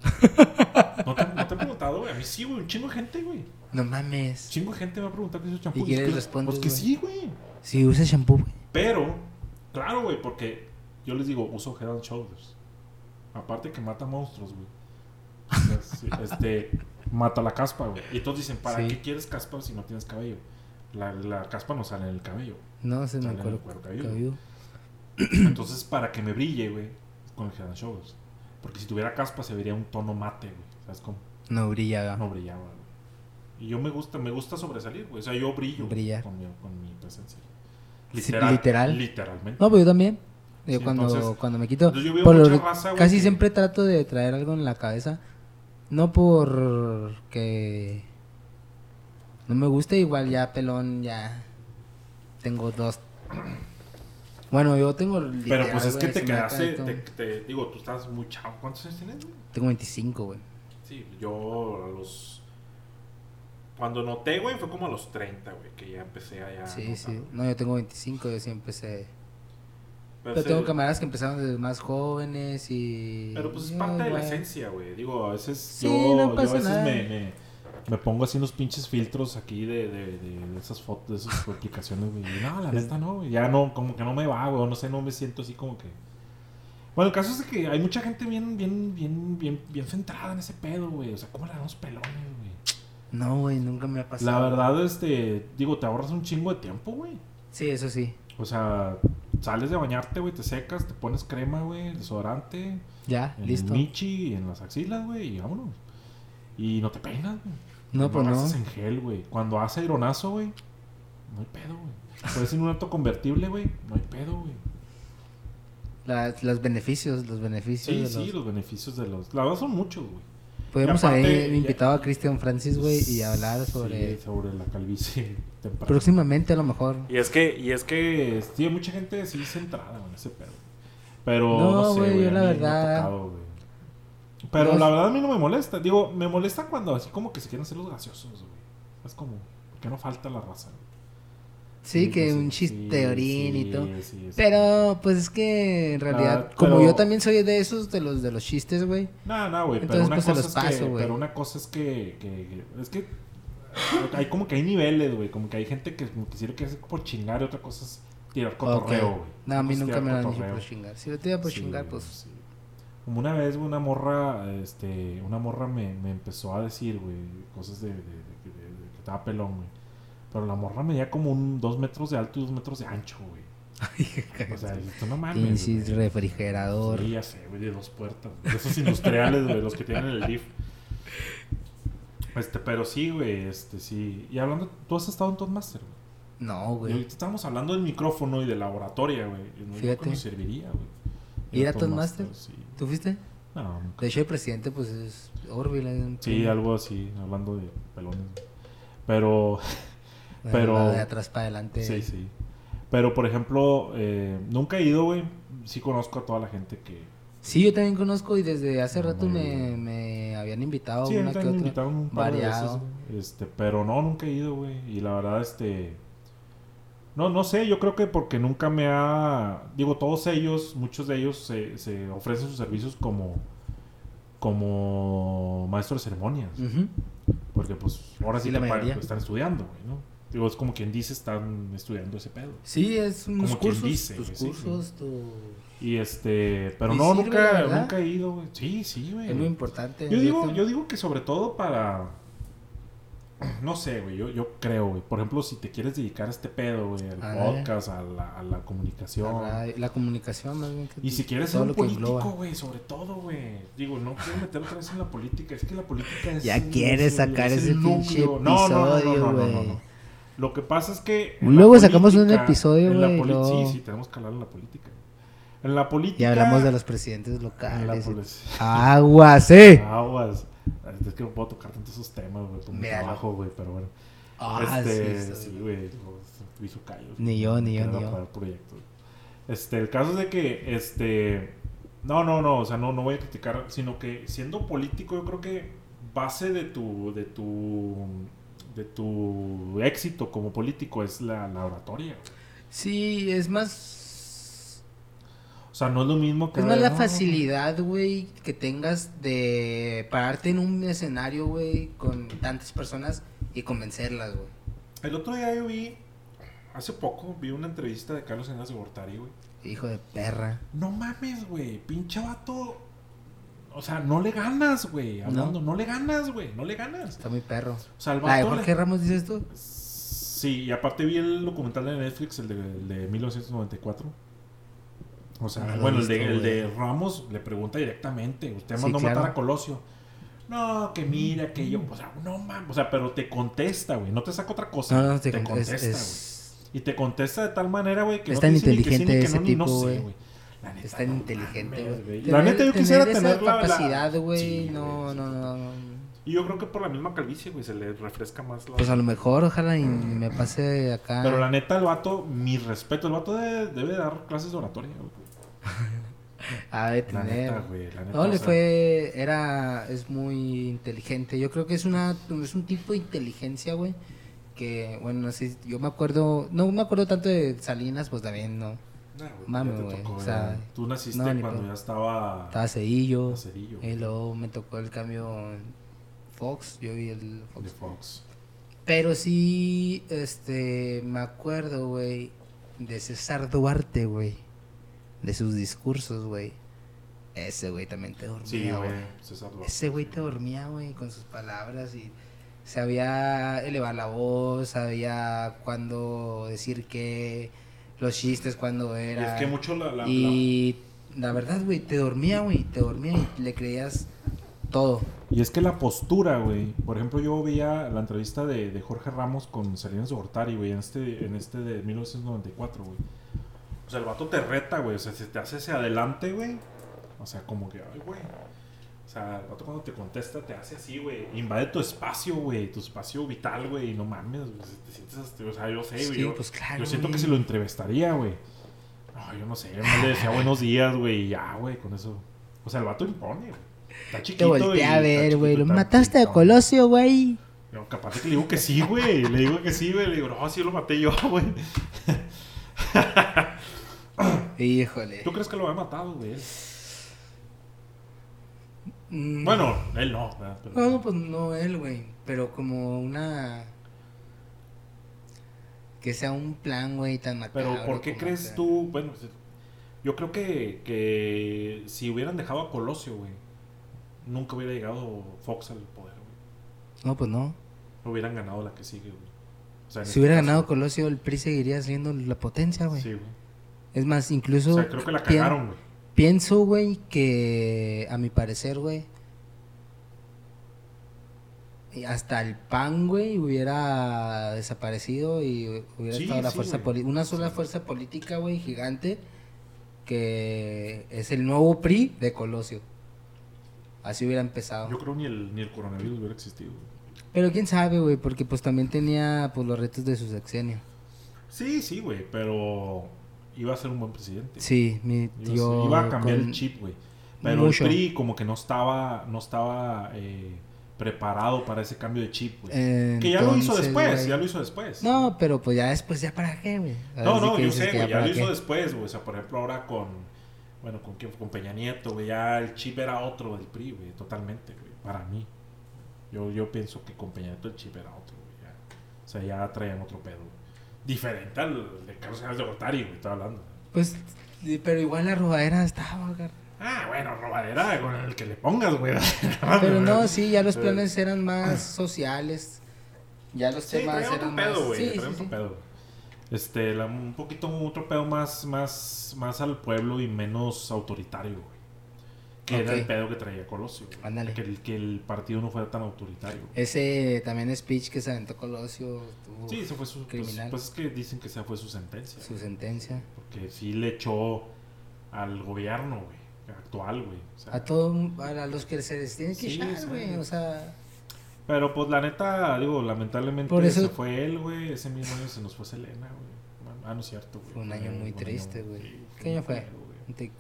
¿No te, no te he preguntado, güey? A mí sí, güey, un chingo de gente, güey. No mames. Un chingo de gente me va a preguntar que uso champú. ¿Y qué es les respondes, Pues que sí, güey. Si usas shampoo, güey. Pero, claro, güey, porque yo les digo, uso Head and Shoulders. Aparte que mata monstruos, güey. O sea, sí, este, mata la caspa, güey. Y todos dicen, ¿para Sí. qué quieres caspa si no tienes cabello? La, la caspa no sale en el cabello. No sé, me Sale en el acuerdo. cuero cabelludo. cabelludo. Entonces, para que me brille, güey, con el Head Shoulders. Porque si tuviera caspa se vería un tono mate, güey. ¿Sabes cómo? No brilla. No brillaba, güey. Y yo me gusta, me gusta sobresalir, güey. O sea, yo brillo Brillar. con mi, con mi presencia. Sí, literal. Literalmente. No, pues yo también. Yo Sí, cuando, entonces- cuando me quito. yo veo por lo- mucha raza, güey, casi que- siempre trato de traer algo en la cabeza. No por que no me guste, igual ya pelón, ya tengo dos. Bueno, yo tengo. Pero literal, pues es que te quedaste, te, te- digo, tú estás muy chavo. ¿Cuántos años tienes, güey? Tengo 25, güey. Sí, yo a los... Cuando noté, güey, fue como a los 30, güey, que ya empecé a ya Sí, notar, sí. güey. No, yo tengo 25, yo sí empecé. Pero, Pero tengo camaradas que empezaron desde más jóvenes y. pero, pues es parte de la esencia, güey. Digo, a veces Sí, yo, no yo a pasa veces nada. me, me, me pongo así unos pinches filtros aquí de, de, de, de esas fotos, de esas aplicaciones, güey. Y no, la neta no, güey. Ya no, como que no me va, güey. No sé, no me siento así como que... Bueno, el caso es que hay mucha gente bien, bien, bien, bien, bien centrada en ese pedo, güey. O sea, ¿cómo le damos pelones, güey? No, güey, nunca me ha pasado. La verdad, este, digo, te ahorras un chingo de tiempo, güey. Sí, eso sí. O sea, sales de bañarte, güey, te secas, te pones crema, güey, desodorante, Ya, en listo. el michi en las axilas, güey, y vámonos. Y no te peinas, güey. No, pues no. gastas en gel, güey. Cuando hace aeronazo, güey, no hay pedo, güey. Puedes ir en un auto convertible, güey, no hay pedo, güey. Las- los beneficios, los beneficios. Sí, de sí, los- los beneficios de los... La verdad son muchos, güey. Podemos aparte, haber ya- invitado a Christian Francis, güey, y hablar Sí, sobre. sobre la calvicie temprana. Próximamente, a lo mejor. Y es que, y es que, sí, mucha gente sí centrada en ese pedo. Pero No, no, sé, güey, güey, yo la verdad- tocado, güey. Pero la es- verdad a mí no me molesta. Digo, me molesta cuando así como que se quieren hacer los graciosos, güey. Es como, que no falta la raza. güey. Sí, que pues, un sí, chisteorín y sí, todo. sí, sí. Pero, pues es que en realidad, Ah, como pero- yo también soy de esos, de los de los chistes, güey. No, no, güey, pero Entonces, una pues, se cosa los es paso, güey. pero una cosa es que, que- que- es que hay como que hay niveles, güey, como que hay gente que como que hacer por chingar y otra cosa es tirar cotorreo, güey. No, a mí es nunca me lo han dicho por chingar. Si lo te iba por chingar, pues. Como una vez, una morra, este, una morra me, me empezó a decir, güey, cosas de, de- de- de- de- de que estaba pelón, güey. Pero la morra medía como un dos metros de alto y dos metros de ancho, güey. O sea, esto no mames. Pinches refrigerador. Sí, ya sé, güey, de dos puertas. De esos industriales, güey, los que tienen el DIF. Este, pero sí, güey, este, sí. Y hablando, tú has estado en Toastmaster, güey. No, güey. estábamos hablando del micrófono y de la oratoria, güey. No, creo Fíjate. que nos serviría, güey. ¿Ir a Toastmaster, Toastmaster? Sí. ¿Tú fuiste? No, nunca. De hecho, el presidente, pues es Orville. es Sí, algo así, hablando de pelones. Pero, Bueno, pero- De atrás para adelante. sí, sí. Pero, por ejemplo, eh, nunca he ido, güey. Sí conozco a toda la gente que... Sí, yo también conozco y desde hace No, rato me, me habían invitado Sí, una que otra. invitaron un par de variado. veces, güey. Este, pero no, nunca he ido, güey. Y la verdad, este... No, no sé, yo creo que porque nunca me ha... Digo, todos ellos, muchos de ellos se, se ofrecen sus servicios como... Como maestro de ceremonias. Porque pues ahora sí, la mayoría. están estudiando, güey, ¿no? Digo, es como quien dice, están estudiando ese pedo. Sí, es unos Como quien cursos. dice, tus sí, cursos, tu... Y este, pero ¿Y no, sirve, nunca, verdad? nunca he ido, güey. Sí, sí, güey. Es muy importante. Yo digo, tengo- yo digo que sobre todo para, no sé, güey, yo, yo creo, güey. Por ejemplo, si te quieres dedicar a este pedo, güey, al podcast, a la, a la comunicación. La, la comunicación, más bien. que Y si quieres ser un lo político, güey, sobre todo, güey. Digo, no quiero meter otra vez en la política. Es que la política es. Ya es- quieres es- sacar es ese pinche núcleo. No, no, no, no, episodio, no. Lo que pasa es que. Luego sacamos un episodio, güey, luego- Sí, sí, tenemos que hablar en la política. En la política. Y hablamos de los presidentes en la locales. y- Aguas, eh. Aguas. Es que no puedo tocar tanto esos temas, güey, por mi trabajo, güey, pero bueno. Ah, este, sí, sí. sí, güey, no, hizo callos. Ni yo, ni yo, ni yo. Este, el caso es de que, este, no, no, no, o sea, no, no voy a criticar, sino que siendo político, yo creo que base de tu, de tu, de tu éxito como político es la, la oratoria. Sí, es más. O sea, no es lo mismo que... Es más la facilidad, güey, que tengas de pararte en un escenario, güey, con tantas personas y convencerlas, güey. El otro día yo vi, hace poco, vi una entrevista de Carlos Salinas de Gortari, güey. Hijo de perra. No mames, güey. Pinche vato. O sea, no le ganas, güey. Hablando, no, le ganas, güey. No le ganas. Está muy perro. O sea, el le- Jorge Ramos dices tú. Sí, y aparte vi el documental de Netflix, el de, el de 1994. O sea, No he bueno, el de, el de Ramos le pregunta directamente, usted Sí, mandó claro. matar a Colosio. No, que mira, que yo, o sea, no mames, o sea, pero te contesta, güey, no te saca otra cosa, No, no, te, te- es- contesta, güey. es- Y te contesta de tal manera, güey, que Es no tan inteligente ese tipo, güey. La neta, Es tan inteligente, güey. La neta, yo quisiera tener esa la- capacidad, güey. Sí, no, no, no, no. Y yo creo que por la misma calvicie, güey, se le refresca más la... Pues a lo mejor, ojalá y me pase acá. Pero la neta, el vato, mi respeto, el vato debe, debe dar clases de oratoria, güey. Ha de La tener. neta, güey, la neta. No, o le sea, fue, era, es muy inteligente. Yo creo que es una, es un tipo de inteligencia, güey, que, bueno, no sé, yo me acuerdo, no me acuerdo tanto de Salinas, pues también, no, nah, güey, Mame, ya te güey, tocó, o sea, ya. Tú naciste no, cuando ya estaba... estaba Cedillo, Cedillo, y luego me tocó el cambio en Fox, yo vi el de Fox. Fox. Pero sí, este, me acuerdo, güey, de César Duarte, güey, de sus discursos, güey. Ese güey también te dormía, Sí, güey. Ese güey te dormía, güey, con sus palabras y sabía elevar la voz, sabía cuándo decir qué, los chistes cuando Y era. es que mucho la... la- Y la verdad, güey, te dormía, güey, te dormía y le creías todo. y es que la postura, güey. Por ejemplo, yo veía la entrevista de, de Jorge Ramos con Salinas de Gortari, güey, en este, en este de 1994, güey. O sea, el vato te reta, güey. O sea, se te hace hacia adelante, güey. O sea, como que, ay, güey. O sea, el vato cuando te contesta te hace así, güey. Invade tu espacio, güey. Tu espacio vital, güey. Y no mames, güey. Te sientes hasta- O sea, yo sé, güey. Sí, yo, pues claro, yo siento que si lo entrevistaría, güey. No, yo no sé. Yo no le decía buenos días, güey. Y ya, güey, con eso. O sea, el vato impone, güey. Está Te chiquito. y volteé a ver, güey, lo mataste a Colosio, güey. Yo, capaz de que le digo que sí, güey. Le digo que sí, güey. Le digo, no, sí lo maté yo, güey. Híjole. ¿Tú crees que lo había matado, güey? Mm, Bueno, él no. Pero- No, pues no él, güey. Pero como una. Que sea un plan, güey, tan macabro. Pero ¿por qué crees tú? Bueno, yo creo que, que si hubieran dejado a Colosio, güey, nunca hubiera llegado Fox al poder, güey. No, pues no. No hubieran ganado la que sigue, güey. O sea, en Si este hubiera caso, ganado Colosio, el PRI seguiría siendo la potencia, güey. Sí, güey. Es más, incluso. O sea, creo que la cagaron, güey. Pienso, güey, que a mi parecer, güey. Hasta el PAN, güey, hubiera desaparecido y hubiera Sí, estado la sí, fuerza política. Una sola fuerza política, güey, gigante. Que es el nuevo PRI de Colosio. Así hubiera empezado. Yo creo ni el, ni el coronavirus hubiera existido, güey. Pero quién sabe, güey, porque pues también tenía pues los retos de su sexenio. Sí, sí, güey, pero iba a ser un buen presidente. Sí, mi Iba, a tío. iba a cambiar el chip, güey. Pero Mucho. el PRI como que no estaba, no estaba eh, preparado para ese cambio de chip, güey. Eh, que ya lo hizo después, ya lo hizo después. No, pero pues ya después, ¿ya para qué, güey? No, no, yo sé, güey, ya lo hizo después, güey. O sea, por ejemplo, ahora con, bueno, con quién con Peña Nieto, güey, ya el chip era otro del PRI, güey, totalmente, güey, para mí. Yo, yo pienso que con Peña Nieto el chip era otro, güey. O sea, ya traían otro pedo, güey. Diferente al de Carlos Sáenz de Gortari, güey, estaba hablando. Pues, pero igual la robadera estaba, gar- Ah, bueno, robadera con el que le pongas, güey. Pero no, sí, ya los planes eran más sociales. Ya los Sí, temas eran pedo, más... güey. Sí, sí, sí. pedo. Este, la- un poquito otro pedo más, más, más al pueblo y menos autoritario, güey. Que era el pedo que traía Colosio. Ándale. Que el, que el partido no fuera tan autoritario. Ese también speech que se aventó Colosio, Sí, ese fue su. Pues, criminal. pues es que dicen que esa fue su sentencia. su sentencia. Porque sí le echó al gobierno, güey. Actual, güey. O sea, A todos, a los que se les tiene que echar, sí. güey, o sea... Pero pues la neta, digo, lamentablemente Por eso- se fue él, güey. Ese mismo año se nos fue Selena, güey. Ah, no es cierto, güey. Fue un año muy un triste, güey. ¿Qué año fue? feo, güey.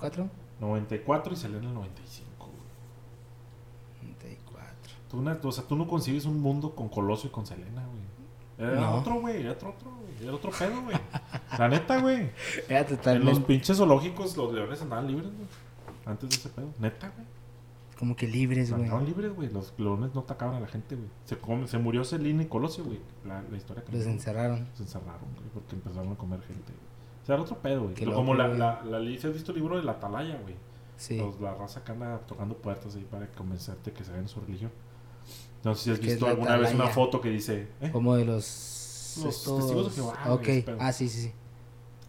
¿94? 94 y Selena el 95, güey. 94. Tú, na- o sea, tú no concibes un mundo con Colosio y con Selena, güey. Era No. otro, güey. Era otro, otro, güey. Era otro pedo, güey. La neta, güey. Era En los totalmente... pinches zoológicos los leones andaban libres, güey. Antes de ese pedo. Neta, güey. Como que libres, güey. Andaban libres, güey. Los leones no atacaban a la gente, güey. Se, come- se murió Selena y Colosio, güey. La, la historia que Los encerraron. Se encerraron, güey, porque empezaron a comer gente, güey. Era otro pedo, güey. Lo- Como loco, la, la, la, ¿sí ¿has visto el libro de la atalaya, güey? Sí. Los- la raza que anda tocando puertas ahí para convencerte que se hagan su religión. No sé si has ¿Qué es visto alguna vez una foto que dice, ¿eh? Como de los... Los testigos de Jehová, Ok, ah, sí, sí, sí.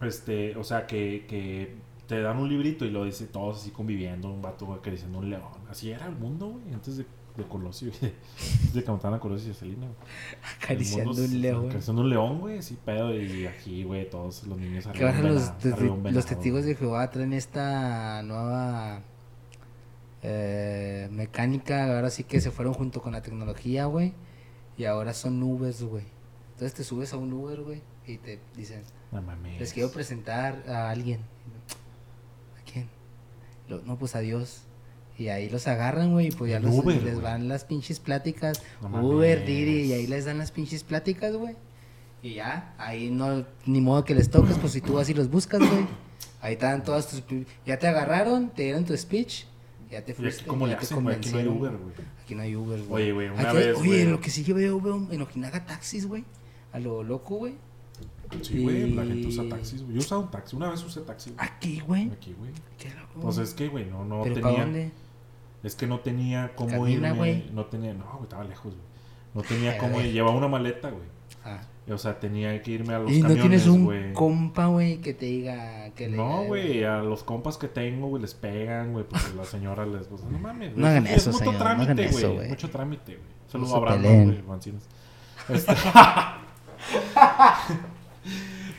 este, o sea, que, que te dan un librito y lo dice todos así conviviendo, un vato acariciando un león. Así era el mundo, güey, antes de, de Colosio, de, Colosio y Celina. Acariciando mundo un león. Acariciando un león, güey, así pedo. Y aquí, güey, todos los niños Que arriba. los, los testigos de Jehová traen esta nueva eh, mecánica. Ahora sí que se fueron junto con la tecnología, güey. Y ahora son Ubers, güey. Entonces te subes a un Uber, güey. Y te dicen, No mames. les quiero presentar a alguien. ¿A quién? No, pues a Dios. Y ahí los agarran, güey, y pues ya los, Uber, les güey. van las pinches pláticas. No Uber. Didi, y ahí les dan las pinches pláticas, güey. Y ya, ahí no, ni modo que les toques, pues si tú vas y los buscas, güey. Ahí están todas tus... Ya te agarraron, te dieron tu speech, ya te ¿Y aquí fuiste, cómo le hacen, güey? Aquí no hay. Uber, güey. Aquí no hay Uber, güey. Oye, güey, una Aquí- vez, Oye, güey. lo que sí yo veo, veo en Ojinaga taxis, güey. A lo loco, güey. Sí, güey, la Y- gente usa taxis, güey. Yo usaba un taxi, una vez usé taxi. güey. Aquí, güey. Aquí, güey. Qué loco. Pues es que, güey, no, no ¿Pero para tenía. dónde? Es que no tenía cómo Camina, irme. güey. No tenía. No, güey, estaba lejos, güey. No tenía cómo ir. Llevaba una maleta, güey. Ah. O sea, tenía que irme a los Y no camiones, tienes un compa, güey, que te diga que le No, güey, a los compas que tengo, güey, les pegan, güey, porque la señora les... Pues, no mames, güey. No hagan es, eso, es mucho no hagan trámite, eso, güey. Mucho trámite, güey. No Saludos a Brandon, güey, Mancinas. Este...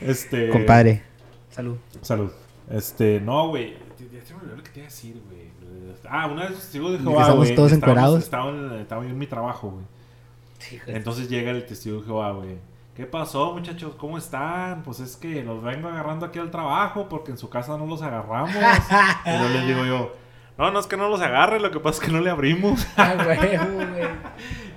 este... Compadre. Salud. Salud. Este, no, güey. Ya se me olvidó lo que te iba a decir, güey. Ah, una vez testigo de Jehová, estamos todos encuerados. Estaba, en- estaba yo en mi trabajo, güey. Entonces, llega el testigo de Jehová, güey. ¿Qué pasó, muchachos? ¿Cómo están? Pues es que los vengo agarrando aquí al trabajo porque en su casa no los agarramos. y yo les digo yo, no, no es que no los agarre, lo que pasa es que no le abrimos. ah, güey, güey.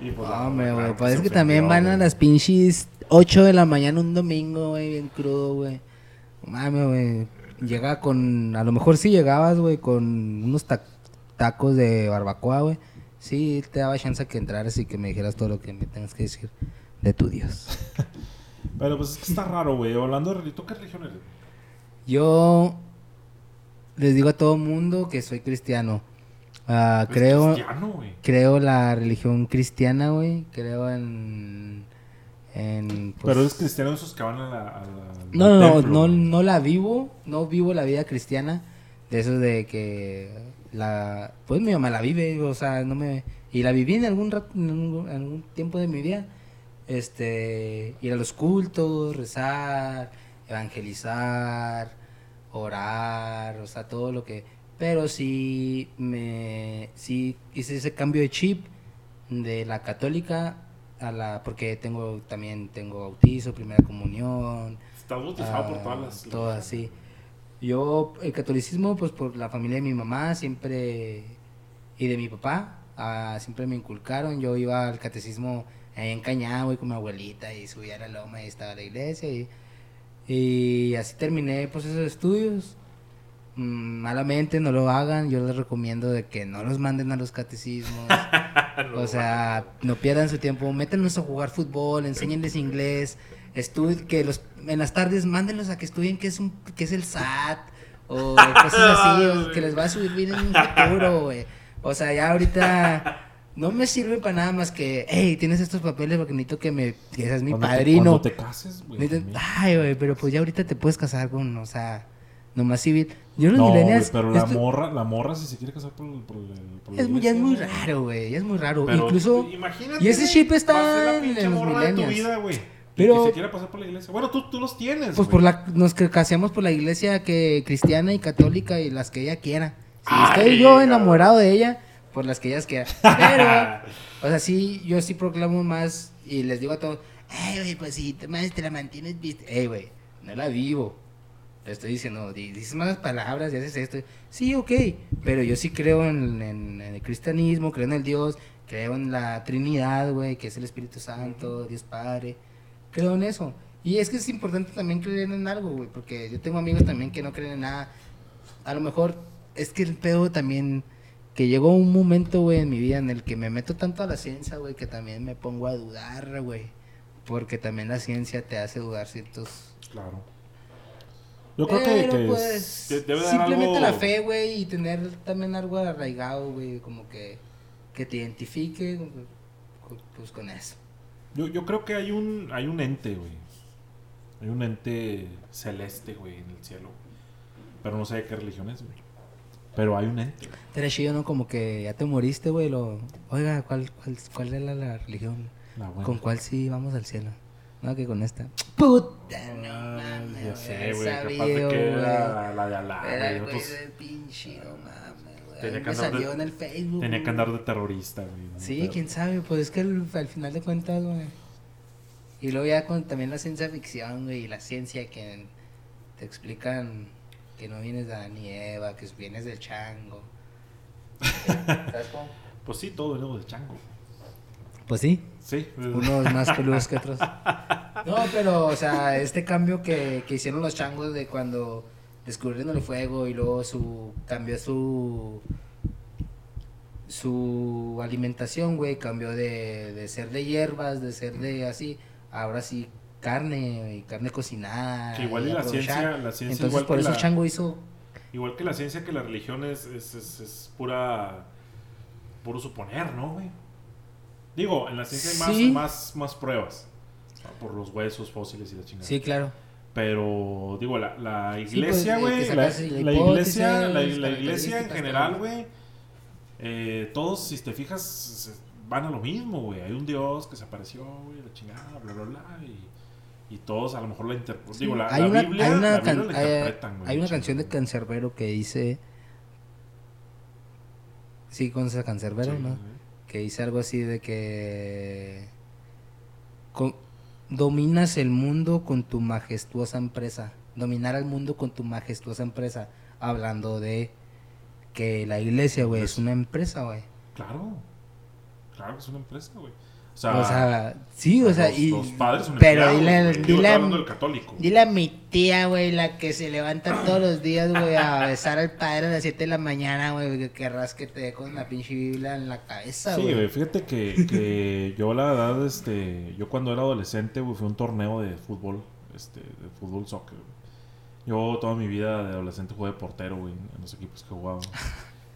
Y pues, Hombre, güey, pues es que también van a las pinches 8 de la mañana un domingo, güey, bien crudo, güey. Mame, güey. Llega con, a lo mejor sí llegabas, güey, con unos ta- tacos de barbacoa, güey. Sí, te daba chance que entraras y que me dijeras todo lo que me tengas que decir de tu Dios. Pero pues es que está raro, güey. Hablando de religión, ¿tú qué religión eres? Yo les digo a todo mundo que soy cristiano. Ah, Eres creo, cristiano, güey. creo la religión cristiana, güey. Creo en, en pues, Pero es cristiano de esos que van a la... a la- al No, no, no, templo, no, no la vivo, no vivo la vida cristiana, de eso de que la, pues mi mamá la vive, o sea, no me, y la viví en algún rato, en algún, en algún tiempo de mi vida, este, ir a los cultos, rezar, evangelizar, orar, o sea, todo lo que, pero sí me, sí hice ese cambio de chip de la católica a la, porque tengo, también tengo bautizo, primera comunión, Estás bautizado por Ah, todas las... Todas, sí. Yo, el catolicismo, pues por la familia de mi mamá siempre, y de mi papá, ah, siempre me inculcaron. Yo iba al catecismo ahí en Cañá, güey, con mi abuelita, y subía a la loma y estaba la iglesia, y, y así terminé, pues, esos estudios. Mm, malamente no lo hagan, yo les recomiendo de que no los manden a los catecismos. o sea, no pierdan su tiempo, métanlos a jugar fútbol, enséñenles inglés, estudien, que los, en las tardes mándenlos a que estudien qué es, un, qué es el SAT, o cosas así, o que les va a subir bien en un futuro, güey. O sea, ya ahorita no me sirve para nada más que, hey, tienes estos papeles porque necesito que me, que seas mi Cuando te- padrino. Cuando te cases, güey. Ay, güey, pero pues ya ahorita te puedes casar con, o sea, nomás civil. Yo los No, millennials, pero la esto- morra, la morra si se quiere casar por, el- por, el- por es, muy- ya es iglesia, muy raro, güey, ya es muy raro. Pero, Incluso, imagínate, y ese chip está en- los morra de tu millennials. vida, güey. Pero- que se quiera pasar por la iglesia. Bueno, tú, tú los tienes, pues güey. por la, nos casamos por la iglesia que cristiana y católica y las que ella quiera. Si Ay, estoy yo enamorado de ella, por las que ellas quieran. Pero, o sea, sí, yo sí proclamo más y les digo a todos, ay, güey, pues si te, te la mantienes. Ey, güey, no la vivo. Le estoy diciendo, di- dices malas palabras y haces esto. Sí, ok, pero yo sí creo en, en- en el cristianismo, creo en el Dios, creo en la Trinidad, güey, que es el Espíritu Santo, Dios Padre. Creo en eso. Y es que es importante también creer en algo, güey, porque yo tengo amigos también que no creen en nada. A lo mejor es que el pedo también, que llegó un momento, güey, en mi vida en el que me meto tanto a la ciencia, güey, que también me pongo a dudar, güey. Porque también la ciencia te hace dudar ciertos Claro. Yo creo que, pero que pues es- debe simplemente algo- la fe, güey, y tener también algo arraigado, güey, como que, que te identifique, pues con eso. Yo, yo creo que hay un, hay un ente, güey. Hay un ente celeste, güey, en el cielo. pero no sé de qué religión es, güey. Pero hay un ente. Era chido, ¿no? Como que ya te moriste, güey. Lo... Oiga, ¿cuál, cuál, cuál es la, religión? La buena. ¿Con cuál sí vamos al cielo? No, que con esta. Puta, no Ah, mames. ya sé, güey. Capaz sabido, de que era la de Alá, Era el pinche, no mames. Tenía que Me andar de- salió en el Facebook. tenía que andar de terrorista, güey. Sí, Pero- quién sabe, pues es que al, al final de cuentas, güey. Y luego ya con también la ciencia ficción, güey, y la ciencia que te explican que no vienes de Adán y Eva, que vienes del chango. ¿Sabes cómo? Pues sí, todo venimos del chango. Pues sí, Sí. unos más peludos que otros. No, pero, o sea, este cambio que, que hicieron los changos de cuando descubrieron el fuego y luego su cambió su su alimentación, güey, cambió de, de ser de hierbas, de ser de así, ahora sí carne y carne cocinada. Que igual y la aprovechar. ciencia- la ciencia Entonces igual por que eso la- Chango hizo Igual que la ciencia, que la religión es, es, es, es pura. puro suponer, ¿no, güey? Digo, en la ciencia hay más, Sí. más, más pruebas. Por los huesos fósiles y la chingada. Sí, claro. Pero, digo, la, la pues, iglesia, güey. la, iglesia, la, iglesia en general, güey. eh, todos, si te fijas, van a lo mismo, güey. Hay un Dios que se apareció, güey, la chingada, bla, bla, bla. Y, y todos a lo mejor la interpretan. Digo, la, hay, una, Biblia, hay, una la Biblia can- la hay- interpretan, güey. hay una canción de Cancerbero que dice. Sí, conoces a Cancerbero, Sí, ¿no? Que dice algo así de que. con- dominas el mundo con tu majestuosa empresa. Dominar al mundo con tu majestuosa empresa. Hablando de que la iglesia, güey, es Iglesia. una empresa, güey. Claro. Claro que es una empresa, güey. O sea, O sea, sí, o sea, los, y. los padres son pero dile, güey. Dile, dile a mi tía, güey, la que se levanta todos los días, güey, a besar al padre a las 7 de la mañana, güey, que querrás que te dé con la pinche Biblia en la cabeza, Sí, güey. güey, fíjate que, que yo la verdad, este, yo cuando era adolescente, güey, fui a un torneo de fútbol, este, de fútbol soccer. güey. Yo toda mi vida de adolescente jugué de portero, güey, en los equipos que jugaba.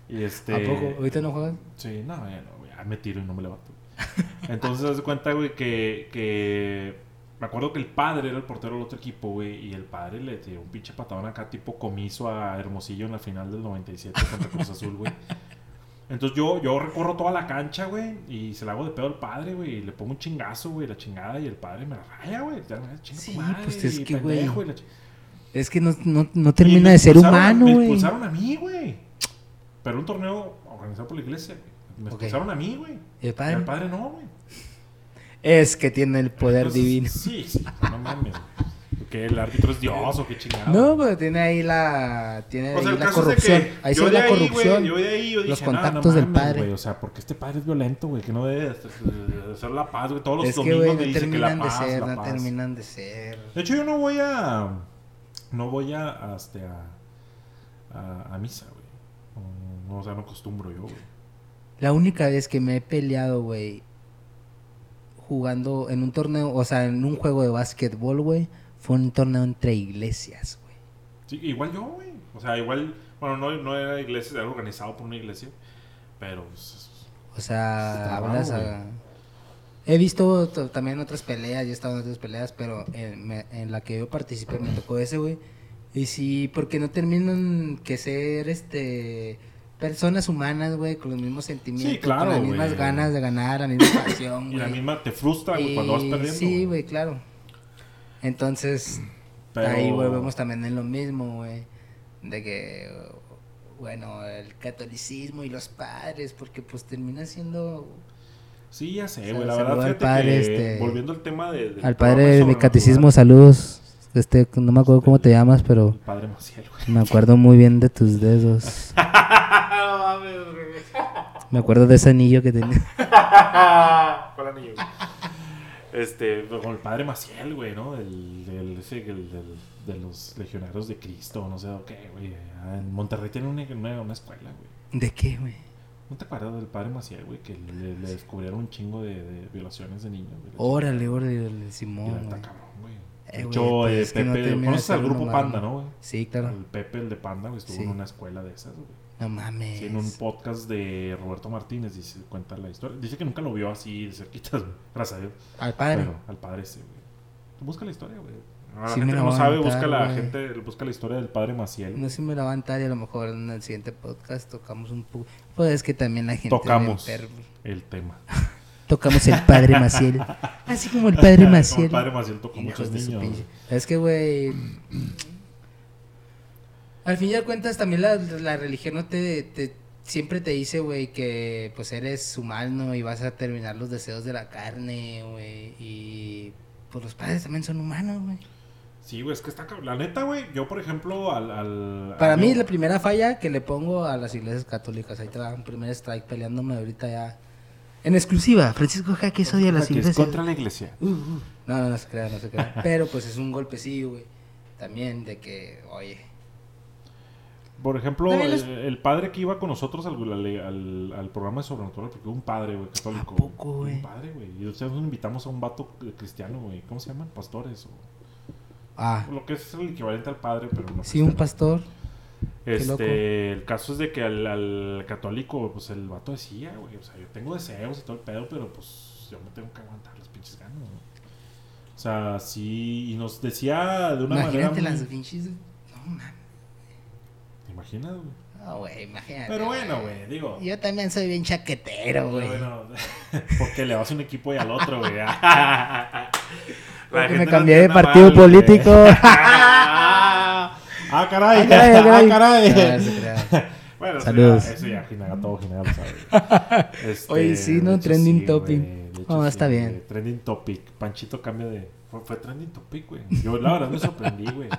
Y este... ¿A poco? ¿Ahorita no juegas? Sí, no, ya no, güey, ya me tiro y no me levanto. Entonces, haz de cuenta, güey, que, que... Me acuerdo que el padre era el portero del otro equipo, güey, y el padre le tiró un pinche patadón acá, tipo comiso a Hermosillo en la final del 97 contra Cruz Azul, güey. Entonces yo, yo recorro toda la cancha, güey, y se la hago de pedo al padre, güey, y le pongo un chingazo, güey, la chingada, y el padre me la raya, güey. Sí, madre, pues es que, güey, Es que no, no, no termina me de ser humano, Me güey. expulsaron a mí, güey. Pero un torneo organizado por la iglesia, güey. Me expulsaron a mí, güey. ¿Y el Y padre? al padre no, güey. Es que tiene el poder Entonces, divino. Sí, sí, no mames. Que el árbitro es Dios o qué chingado. No, pero tiene ahí la, tiene O sea, ahí la corrupción. que ahí sí la ahí, corrupción. güey, yo de ahí yo los dije, "Nah, no contactos del mames, padre". güey, O sea, porque este padre es violento, güey, que no debe de de hacer la paz, güey. Todos los es que, domingos güey, me no dice que la terminan de paz, ser, la no paz. terminan de ser. De hecho, yo no voy a. No voy a. a, este, a, a, a misa, güey. No, no, o sea, no acostumbro yo, güey. La única vez que me he peleado, güey, jugando en un torneo, o sea, en un juego de básquetbol, güey, fue un torneo entre iglesias, güey. Sí, igual yo, güey. O sea, igual. Bueno, no, no era iglesia, era organizado por una iglesia. Pero. pues, O sea, hablas a- He visto también otras peleas, y he estado en otras peleas, pero en, me- en la que yo participé me tocó ese, güey. Y sí, porque no terminan que ser, este... Personas humanas, güey, con los mismos sentimientos, claro, con las mismas güey. ganas de ganar, la misma pasión, Y la güey. misma te frustra, güey, cuando vas perdiendo. Sí, güey, claro. Entonces, Pero- ahí volvemos también en lo mismo, güey. De que, bueno, el catolicismo y los padres, porque pues termina siendo... Sí, ya sé, O sea, güey. La verdad, al fíjate padre, que, este, volviendo al tema de, del Al padre de mi catecismo, saludos. Este, no me acuerdo cómo te llamas, pero El padre Maciel, güey. me acuerdo muy bien de tus dedos. no mames, güey. Me acuerdo de ese anillo que tenía. ¿Cuál anillo? Este, con el padre Maciel, güey, ¿no? Del, del, ese, el, del, de los legionarios de Cristo, no sé o qué, güey. En Monterrey tiene una, una, una escuela, güey. ¿De qué, güey? ¿No te acuerdas del padre Maciel, güey? Que le, le descubrieron un chingo de, de violaciones de niños, güey. Órale, órale, órale, Y la Simón, güey. cabrón, güey. De hecho, pues eh, es que no Pepe, de ¿conoces al grupo Panda, no, güey? Sí, claro. El Pepe, el de Panda, güey, estuvo Sí. en una escuela de esas, güey. No mames. Sí, en un podcast de Roberto Martínez dice, cuenta la historia. Dice que nunca lo vio así de cerquita, güey. Gracias a Dios. Al padre. Pero al padre ese, güey. Busca la historia, güey. La Sí gente que no sabe, busca la güey. gente, busca la historia del padre Maciel. No sé si me la va a aventar y a lo mejor en el siguiente podcast tocamos un poco. Pues es que también la gente. Tocamos el tema. Tocamos el padre Maciel. Así como el padre Maciel. el padre Maciel tocó muchos niños. Es que, güey. Al fin y al cuentas, también la, la religión no te, te- Siempre te dice, güey, que pues eres humano y vas a terminar los deseos de la carne, güey. Y pues los padres también son humanos, güey. Sí, güey, es que está La neta, güey, yo, por ejemplo, al. al Para mí, la primera falla que le pongo a las iglesias católicas. Ahí te va un primer strike peleándome ahorita ya. En exclusiva, Francisco Jaques odia a las Que es iglesias. contra la iglesia. Uh, uh. No, no, no se crea, no se crea. Pero pues es un golpecillo, güey. También de que, oye. Por ejemplo, el, padre que iba con nosotros al, al, al- al programa de Sobrenatural, porque un padre, güey, católico. ¿A poco, güey? Un padre, güey. Y ustedes nos invitamos a un vato cristiano, güey. ¿Cómo se llaman? Pastores. O, Ah, lo que es el equivalente al padre, pero no. sí, un pastor. Este, el caso es de que al, al católico, pues el vato decía, güey, o sea, yo tengo deseos y todo el pedo, pero pues yo me tengo que aguantar las pinches ganas, ¿no? O sea, sí, y nos decía de una Imagínate manera. las muy- pinches. No, mames. ¿Te imaginas, güey? No, güey, imagínate. Pero bueno, güey, digo. Yo también soy bien chaquetero, güey. Bueno, porque le vas a un equipo y al otro, güey. Me no cambié de partido mal, político. ah, caray, Ah, caray, ah, ah, caray. Ah, no. Bueno, eso Saludos. ya- Eso ya, Jinaga, todo Jinaga lo sabe. Este, Oye, sí, ¿no? Trending sí, topic. No, sí, está bien. Trending topic. Panchito cambia de. Fue, fue trending topic, güey. Yo la verdad me sorprendí, güey.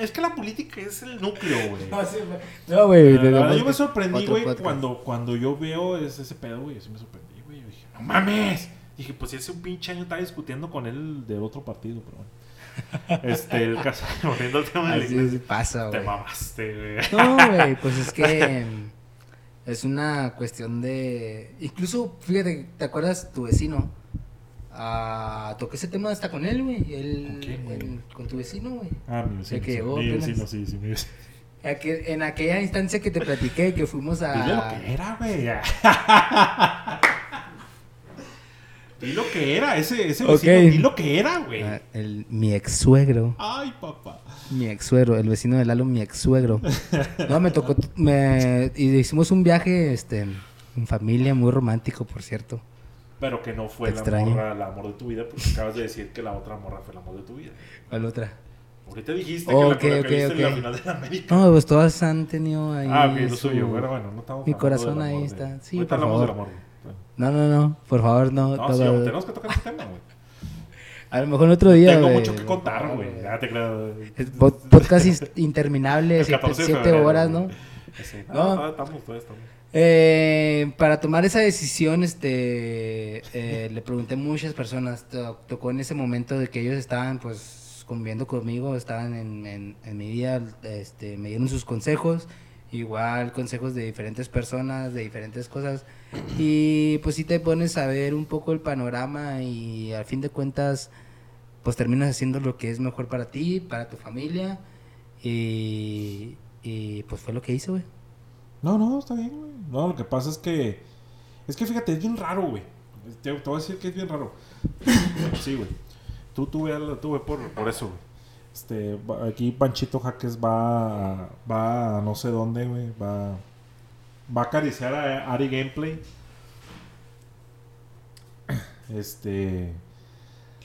Es que la política es el núcleo, güey. No, güey. Verdad, de- yo me sorprendí, güey, cuando, cuando yo veo ese, ese pedo, güey. Yo sí me sorprendí, güey. Yo dije, ¡no mames! Dije, pues si hace un pinche año estaba discutiendo con él del otro partido, pero bueno. Este, el caso, volviendo al tema de la Así iglesia, pasa, Te güey. mamaste, güey. No, güey, pues es que mm, es una cuestión de... Incluso, fíjate, ¿te acuerdas tu vecino? Ah, toqué ese tema hasta con él, güey. Él, ¿Con en- con tu vecino, güey. Ah, mi vecino. El que sí, llegó mi vecino, sí, sí, mi vecino. Aquel- En aquella instancia que te platiqué, que fuimos a... Dile lo que era, güey. Di lo que era, ese, ese vecino. Ok. Di lo que era, güey. a- el, mi ex suegro. Ay, papá. Mi ex suegro, el vecino de Lalo, mi ex suegro. No, me tocó, me, y hicimos un viaje, este, en familia, muy romántico, por cierto. Pero que no fue Te la extraño. morra, el amor de tu vida, porque acabas de decir que la otra morra fue el amor de tu vida. ¿Cuál otra? Ahorita dijiste Ok, que la ok, que viste en la final de la América. No, pues todas han tenido ahí. ah, ok, lo su- suyo. Bueno, bueno, no estamos Mi corazón del ahí amor está. de- Sí, Ahorita por hablamos favor. del amor. No, no, no, por favor, no. No, todo- sí, tenemos que tocar ese tema, güey. A lo mejor otro día. Tengo mucho que contar, güey. Ya te creo. Podcast interminable, El siete, 14 de siete febrero, horas, güey. ¿no? Sí, No. no, estamos, estamos. Eh, para tomar esa decisión, este, eh, le pregunté a muchas personas. To- tocó en ese momento de que ellos estaban, pues, conviviendo conmigo, estaban en, en- en mi vida, este, me dieron sus consejos, igual consejos de diferentes personas, de diferentes cosas. Y pues sí te pones a ver un poco el panorama y al fin de cuentas, pues terminas haciendo lo que es mejor para ti, para tu familia. Y, y pues fue lo que hice, güey. No, no, está bien, güey. No, lo que pasa es que. Es que fíjate, es bien raro, güey. Te, voy a decir que es bien raro. sí, güey. Tú, tú, ve, al- tú ve por, por eso, güey. Este, aquí Panchito Jaques va, va a no sé dónde, güey. Va, va a acariciar a Ari Gameplay. Este.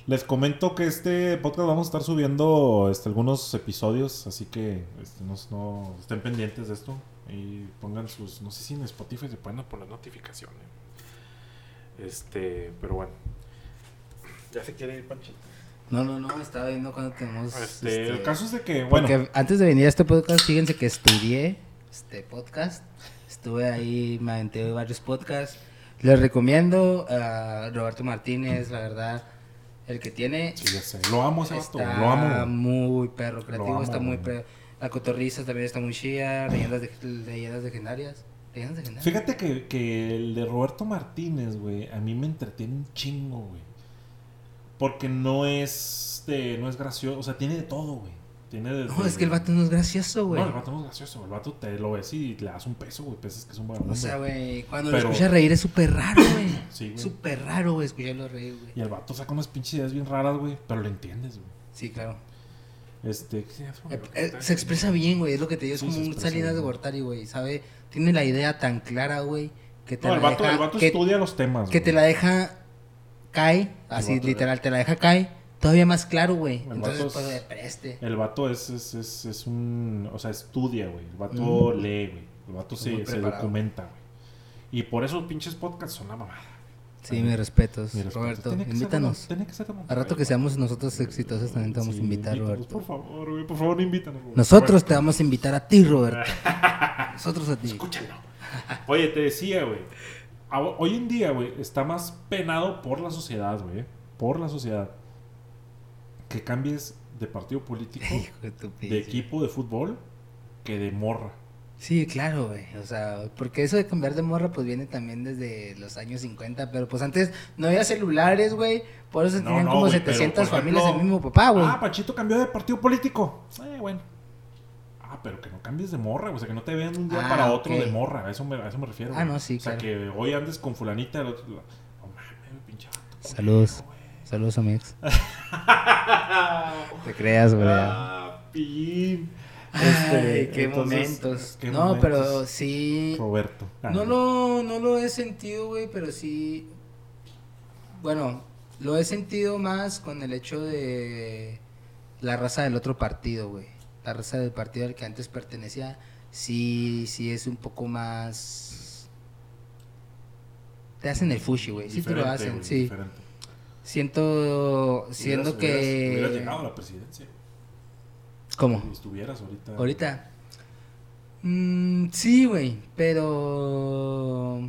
Les comento que este podcast vamos a estar subiendo este, algunos episodios, así que este, no- estén pendientes de esto y pongan sus, no sé si en Spotify se pueden poner notificaciones. Este, pero bueno. Ya se quiere ir Panchito. No, no, no, estaba viendo cuando tenemos. Este, este, el caso es de que, bueno, Porque antes de venir a este podcast, fíjense que estudié este podcast. Estuve ahí, me aventé varios podcasts. Les recomiendo a Roberto Martínez, la verdad. El que tiene. sí, ya sé, lo amo ese vato, Está lo amo. muy perro creativo, amo, está muy perro. La cotorriza también está muy chida. Leyendas, de, leyendas legendarias. Leyendas legendarias. Fíjate que, que el de Roberto Martínez, güey, a mí me entretiene un chingo, güey. Porque no es de, no es gracioso, o sea, tiene de todo, güey. Tiene de, No, es que el vato no es gracioso, güey. No, el vato no es gracioso, el vato te lo ves y le das un peso, güey, piensas que es un buen O sea, güey, cuando Pero- lo escuchas reír es súper raro, güey. Sí, güey. Súper raro, güey, escucharlo reír, güey. Y el vato saca unas pinches ideas bien raras, güey, pero lo entiendes, güey. Sí, claro. Este, Eh, eh, se expresa bien, güey. Es lo que te digo. Es Sí, como un Salinas de. Gortari, güey. ¿Sabe? Tiene la idea tan clara, güey. Que te No, el la vato, deja. el vato que, estudia los temas. que güey. te la deja. Cae. Así, vato- literal, te la deja cae. Todavía más claro, güey. El Entonces, vato es- pues, de preste. El vato es, es, es, es un. O sea, estudia, güey. El vato Mm. lee, güey. El vato se, se documenta, güey. Y por eso pinches podcasts son la mamada. Sí, mis respetos. Mi respeto. Roberto, Tiene ser invítanos. Mon- tiene que ser A rato que seamos nosotros exitosos también te vamos a invitar, Roberto. Por favor, güey. Por favor, invítanos. güey. Nosotros te vamos a invitar a ti, Roberto. Nosotros a ti. Escúchalo. Oye, te decía, güey. Hoy en día, güey, está más penado por la sociedad, güey. Por la sociedad. Que cambies de partido político, de de equipo de fútbol, que de morra. Sí, claro, güey. O sea, porque eso de cambiar de morra, pues viene también desde los años 50. Pero pues antes no había celulares, güey. Por eso No, tenían no, como güey, 700 pero, por familias el mismo papá, güey. Ah, Pachito cambió de partido político. Eh, bueno. Ah, pero que no cambies de morra. O sea, que no te vean un día Ah, para otro de morra. A eso me, a eso me refiero. Ah, no, sí, O sea, claro. que hoy andes con fulanita. El otro, no mames, güey, pinche vato. Saludos. Saludos a mi ex. Te creas, güey. Ah. Ay, Este, qué entonces, momentos. qué no, momentos. pero sí. Roberto. Ah, No lo, no lo he sentido, güey, pero sí. Bueno, lo he sentido más con el hecho de la raza del otro partido, güey. La raza del partido al que antes pertenecía, sí, sí es un poco más. Te hacen el fushi, güey. Sí te lo hacen, güey, sí. diferente. Siento, siendo Hubieras- hubieras- Hubieras que. llegado a la presidencia. ¿Cómo? Si estuvieras ahorita. Ahorita. Mm, sí, güey, pero.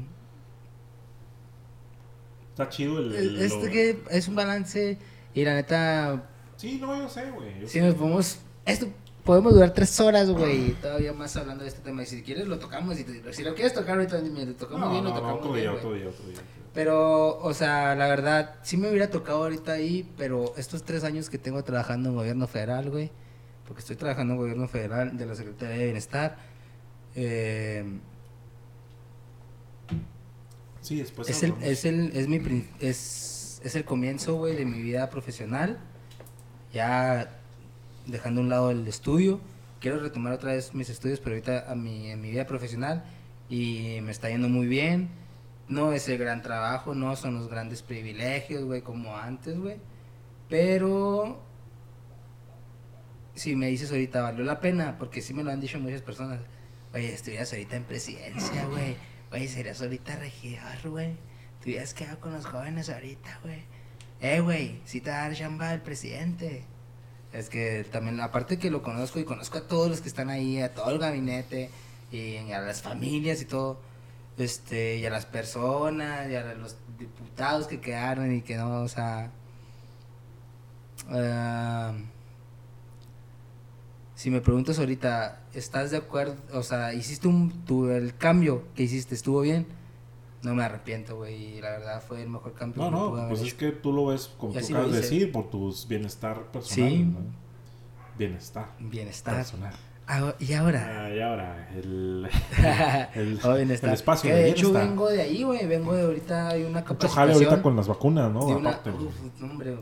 Está chido el. El- lo- Este que es un balance y la neta, Sí, no, yo sé, güey. si sé. nos podemos, esto podemos durar tres horas, güey, todavía más hablando de este tema. Y si quieres lo tocamos, y te- si lo quieres tocar ahorita, dime, lo tocamos No, bien, no, lo no, tocamos bien. Pero, o sea, la verdad, sí me hubiera tocado ahorita ahí, pero estos tres años que tengo trabajando en gobierno federal, güey, porque estoy trabajando en gobierno federal de la Secretaría de Bienestar, eh, Sí, después. es el, es el, es mi, es, es el comienzo, güey, de mi vida profesional. Ya dejando a un lado el estudio, quiero retomar otra vez mis estudios, pero ahorita a mi, en mi vida profesional y me está yendo muy bien. No es el gran trabajo, no son los grandes privilegios, güey, como antes, güey. Pero si me dices ahorita, valió la pena, porque sí me lo han dicho muchas personas. Oye, estuvieras ahorita en presidencia, güey. Oye, serías ahorita regidor, güey. Te hubieras quedado con los jóvenes ahorita, güey. Eh, güey, sí te va a dar chamba el presidente. Es que también, aparte que lo conozco y conozco a todos los que están ahí, a todo el gabinete, y a las familias y todo, este, y a las personas, y a los diputados que quedaron y que no, o sea. ah, si me preguntas ahorita, ¿estás de acuerdo? O sea, hiciste un, tu, el cambio que hiciste, ¿estuvo bien? No me arrepiento, güey, y la verdad fue el mejor cambio No, que no, pues es hecho. que tú lo ves, como tú acabas de decir, por tu bienestar personal. Sí. ¿no? Bienestar Bienestar. personal. Ah, y ahora. Ah, y ahora, el, el, Oh, el espacio Que de de hecho vengo de ahí, güey. Vengo de ahorita, hay una Mucho capacitación. jale ahorita con las vacunas, ¿no? de una- Aparte. Uf, hombre.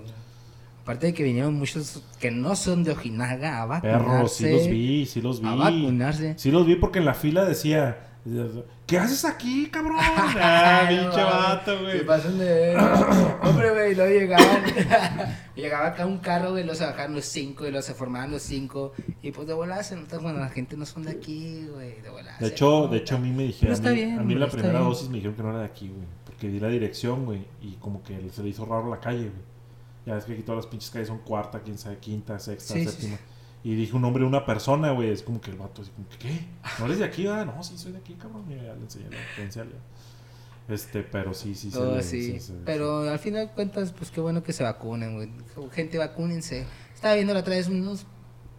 Aparte de que vinieron muchos que no son de Ojinaga a vacunarse. Perros, sí los vi, sí los vi. A vacunarse. Sí los vi porque en la fila decía, ¿qué haces aquí, cabrón? Ah, pinche vato, Se güey. pasan de Hombre, güey, luego llegaban. llegaba acá un carro, güey, luego se bajaban los cinco y luego se formaban los cinco. Y pues de volada se nota cuando la gente no son de aquí, güey. De volada. De se hecho, de hecho a mí me dijeron, está a mí, bien, a mí la primera bien. dosis me dijeron que no era de aquí, güey. Porque di la dirección, güey, y como que se le hizo raro la calle, güey. Ya ves que aquí todas las pinches calles son cuarta, quién sabe, quinta, sexta, Sí, sí, séptima. Y dije un nombre de una persona, güey. Es como que el vato, así como que, ¿qué? ¿No eres de aquí, va? No, sí, soy de aquí, cabrón. Y ya le enseñé la ya. Este, pero sí, sí, Todo le- sí, Pero al final de cuentas, pues qué bueno que se vacunen, güey. Gente, vacúnense. Estaba viendo la otra vez unos.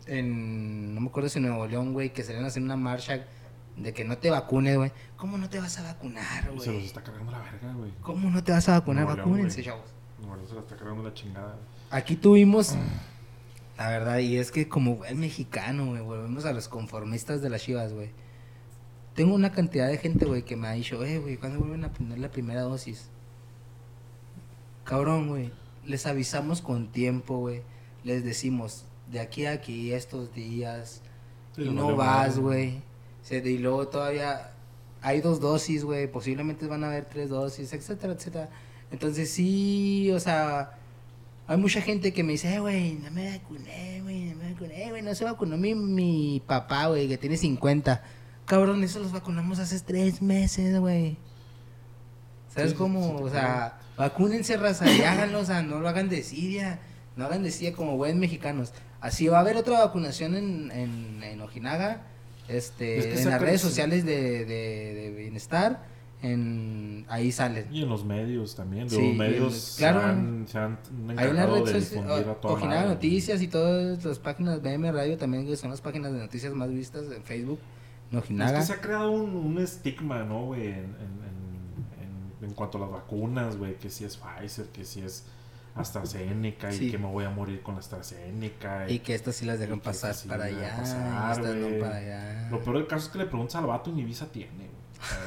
En, no me acuerdo si en Nuevo León, güey, que salían a hacer una marcha de que no te vacunes, güey. ¿Cómo no te vas a vacunar, Y se los güey? está cargando la verga, güey. ¿Cómo no te vas a vacunar? Nuevo León, Vacúnense, güey. chavos. No, se la está cargando la chingada. güey. Aquí tuvimos. La verdad, y es que como el mexicano, güey, volvemos a los conformistas de las chivas, güey. Tengo una cantidad de gente, güey, que me ha dicho, eh, güey, ¿cuándo vuelven a poner la primera dosis? Cabrón, güey. Les avisamos con tiempo, güey. Les decimos, de aquí a aquí estos días y no valió vas, güey. Y luego todavía hay dos dosis, güey. Posiblemente van a haber tres dosis, etcétera, etcétera. Entonces sí, o sea, hay mucha gente que me dice, güey, no me vacuné, güey, no me vacuné, güey, no se vacunó mi, mi papá, güey, que tiene 50. Cabrón, eso los vacunamos hace tres meses, güey. ¿Sabes Sí, cómo? sí o sea, vacúnense, raza, y háganlo, o sea, no lo hagan de desidia. No hagan de desidia como buenos mexicanos. Así va a haber otra vacunación en, en, en Ojinaga, este, Es que en las redes sociales de, de, de bienestar, en, ahí salen. Y en los medios también. Sí, los en- medios claro. se han, se han Hay una red de difundir a toda madre. Noticias y todas las páginas BM Radio también, que son las páginas de noticias más vistas en Facebook, en Es que se ha creado un, un estigma, ¿no, güey? En, en, en- en- cuanto a las vacunas, güey. Que si es Pfizer, que si es AstraZeneca Sí. y que me voy a morir con AstraZeneca. Y que estas sí las y dejan que pasar estas sí para las dejan allá, pasar, no güey. para allá. Lo peor del caso es que le preguntas al vato y ni visa tiene. O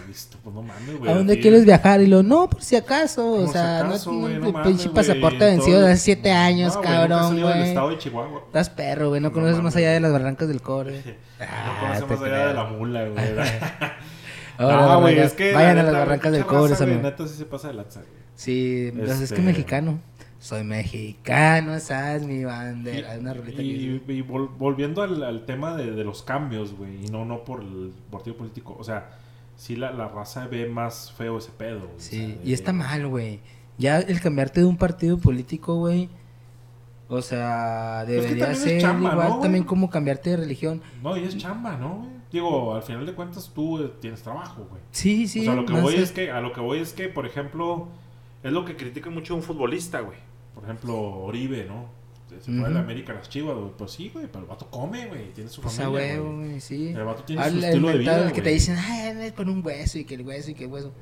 visto, pues no mames, güey. ¿A dónde quieres viajar? Y lo, no, por si acaso, o por si sea, acaso, no, güey, no, no pinche pasaporte vencido de hace siete años, No, cabrón, güey. estado de Chihuahua. Estás perro, güey, no No conoces mames, más allá de las barrancas del cobre. No Ah, conoce te más allá creo. de la mula, güey. No, güey, es que. Vayan a las barrancas del cobre, amigo. Neta, sí se pasa de lanza, güey. Sí, pues es que Este- mexicano. Soy mexicano, ¿sabes? Mi bandera. Hay una rolita que Y, y vol- volviendo al, al tema de, de los cambios, güey, y no, no por el partido político, o sea, sí la, la raza ve más feo ese pedo. güey, o Sí, sea, y está mal, güey. Ya el cambiarte de un partido político, güey. O sea, Pues debería también es ser chamba, igual también como cambiarte de religión. No, y es chamba, ¿no, güey? Digo, al final de cuentas tú eh, tienes trabajo, güey. Sí, sí. o sea, lo que voy sé. es que, a lo que voy es que, por ejemplo, es lo que critica mucho un futbolista, güey. Por ejemplo, Oribe, ¿no? Se fue Ujú. la América a las Chivas, güey. Pues sí, güey, pero el vato come, güey. Tiene su Pues a familia, huevo, güey. güey, sí. El vato tiene su estilo de vida, que te dicen, ay, por un hueso y que el hueso y que el hueso.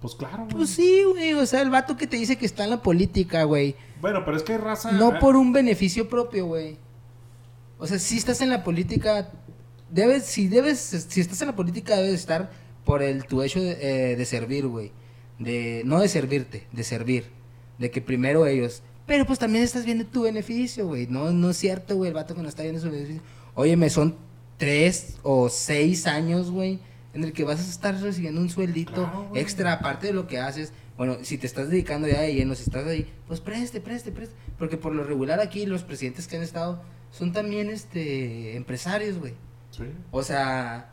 Pues claro, güey. Pues sí, güey, o sea, el vato que te dice que está en la política, güey. Bueno, pero es que raza... No eh, por un beneficio propio, güey. O sea, si estás en la política, debes, si debes, si estás en la política, debes estar por el tu hecho de, eh, de servir, güey. De, no de servirte, de servir. De que primero ellos. Pero pues también estás viendo tu beneficio, güey. No, no es cierto, güey, el vato que no está viendo su beneficio. Óyeme, son tres o seis años, güey, en el que vas a estar recibiendo un sueldito Claro, extra, aparte de lo que haces. Bueno, si te estás dedicando ya de lleno, si estás ahí, pues preste, preste, preste. Porque por lo regular aquí los presidentes que han estado son también este empresarios, güey. Sí. O sea,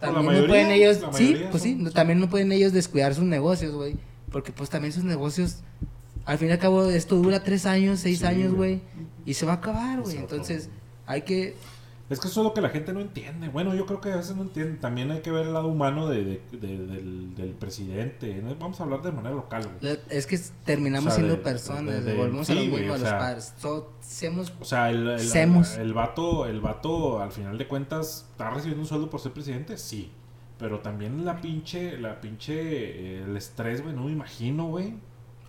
Pues también no pueden ellos, sí, pues sí, no- también no pueden ellos descuidar sus negocios, güey. Porque pues también sus negocios, al fin y al cabo, esto dura tres años, seis Sí, años, güey. Y se va a acabar, güey. Entonces, hay que, Es que eso es lo que la gente no entiende. Bueno, yo creo que a veces no entiende. También hay que ver el lado humano de, de- de- del, del presidente. Vamos a hablar de manera local, güey. es que terminamos O sea, siendo personas, volvemos a lo mismo a los sea, padres. So- seamos O sea, el, el, Semos. el vato, el vato, al final de cuentas, ¿está recibiendo un sueldo por ser presidente? Sí. Pero también la pinche, la pinche, el estrés, güey, no me imagino, güey.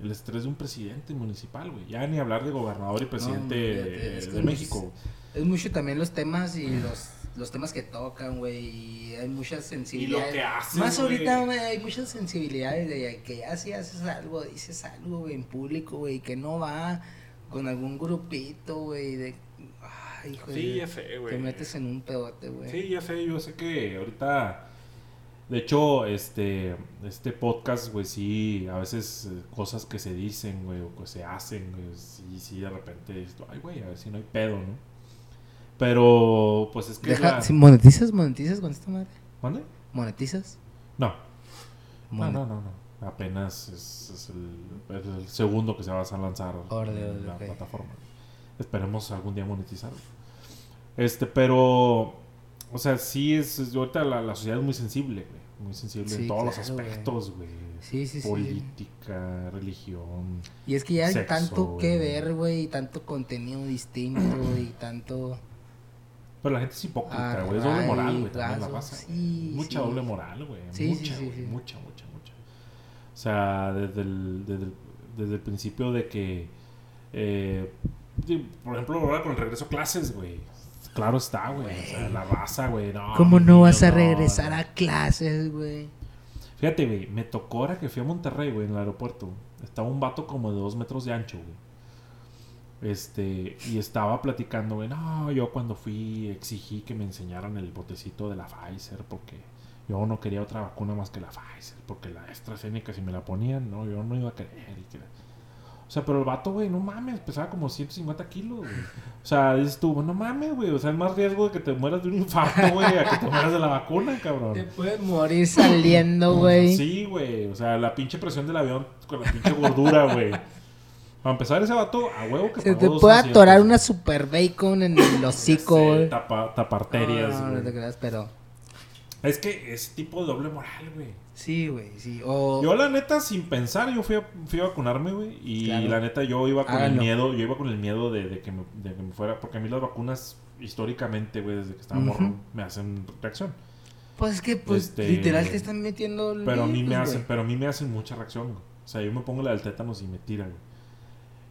El estrés de un presidente municipal, güey. Ya ni hablar de gobernador y presidente de, es que de es- México. Es mucho también los temas y los, los temas que tocan, güey. Y hay muchas sensibilidades. que haces, Más güey. ahorita, güey, hay muchas sensibilidades de que ya si haces algo, dices algo, güey, en público, güey, que no va con algún grupito, güey, de... Ay, hijo Sí, ya sé, güey. Te metes en un pedote, güey. Sí, ya sé, yo sé que ahorita. De hecho, este, este podcast, güey, sí, a veces eh, cosas que se dicen, güey, o que se hacen, güey, sí, sí, de repente, esto, ay, güey, a ver si no hay pedo, ¿no? Pero, pues es que. es Deja, la- si monetizas, monetizas con esta madre. ¿Mande? ¿Monetizas? No, no, Monet- no, no, no. Apenas es, es el, es el segundo que se va a lanzar en la plataforma. Esperemos algún día monetizar. Este, pero, o sea, sí es, es- ahorita la, la sociedad es muy sensible, güey. Muy sensible Sí, en todos los claro, aspectos, güey. Sí, sí, sí. Política, religión. Y es que ya hay Sexo, tanto que ver, güey, y tanto contenido distinto, y tanto... Pero la gente es hipócrita, güey. Es doble moral, güey. También la sí, mucha sí. doble moral, güey. Mucha, sí, güey. Mucha, mucha, mucha. O sea, desde el, desde el, desde el principio de que. eh, por ejemplo, ahora con el regreso a clases, güey. Claro está, güey. O sea, la raza, güey. No, ¿Cómo no vas a regresar no. a clases, güey? Fíjate, güey. Me tocó ahora que fui a Monterrey, güey, en el aeropuerto. Estaba un vato como de dos metros de ancho, güey. Este, y estaba platicando, güey, no, yo cuando fui exigí que me enseñaran el botecito de la Pfizer porque yo no quería otra vacuna más que la Pfizer, porque la AstraZeneca si me la ponían, no, yo no iba a querer. y que- O sea, pero el vato, güey, no mames, pesaba como 150 kilos, güey. O sea, dices tú, no mames, güey, o sea, es más riesgo de que te mueras de un infarto, güey, a que te mueras de la vacuna, cabrón. Te puedes morir saliendo, güey. Sí, güey. O sea, la pinche presión del avión con la pinche gordura, güey. Para empezar, ese vato, a huevo que Se te puede atorar una super bacon en el hocico, Sí, güey. tapa, taparterias, No, no, no te creas, pero. Es que es tipo doble moral, güey. Sí, güey, sí. O. Yo, la neta, sin pensar, yo fui a, fui a vacunarme, güey. Y Claro. la neta, yo iba con el miedo, yo iba con el miedo de, de que me, de que me fuera. Porque a mí las vacunas, históricamente, güey, desde que estaba Ujú. morro, me hacen reacción. Pues es que, pues, Este, literal te están metiendo. el Pero a mí me hacen, pero a mí me hacen mucha reacción, güey. O sea, yo me pongo la del tétanos y me tira, güey.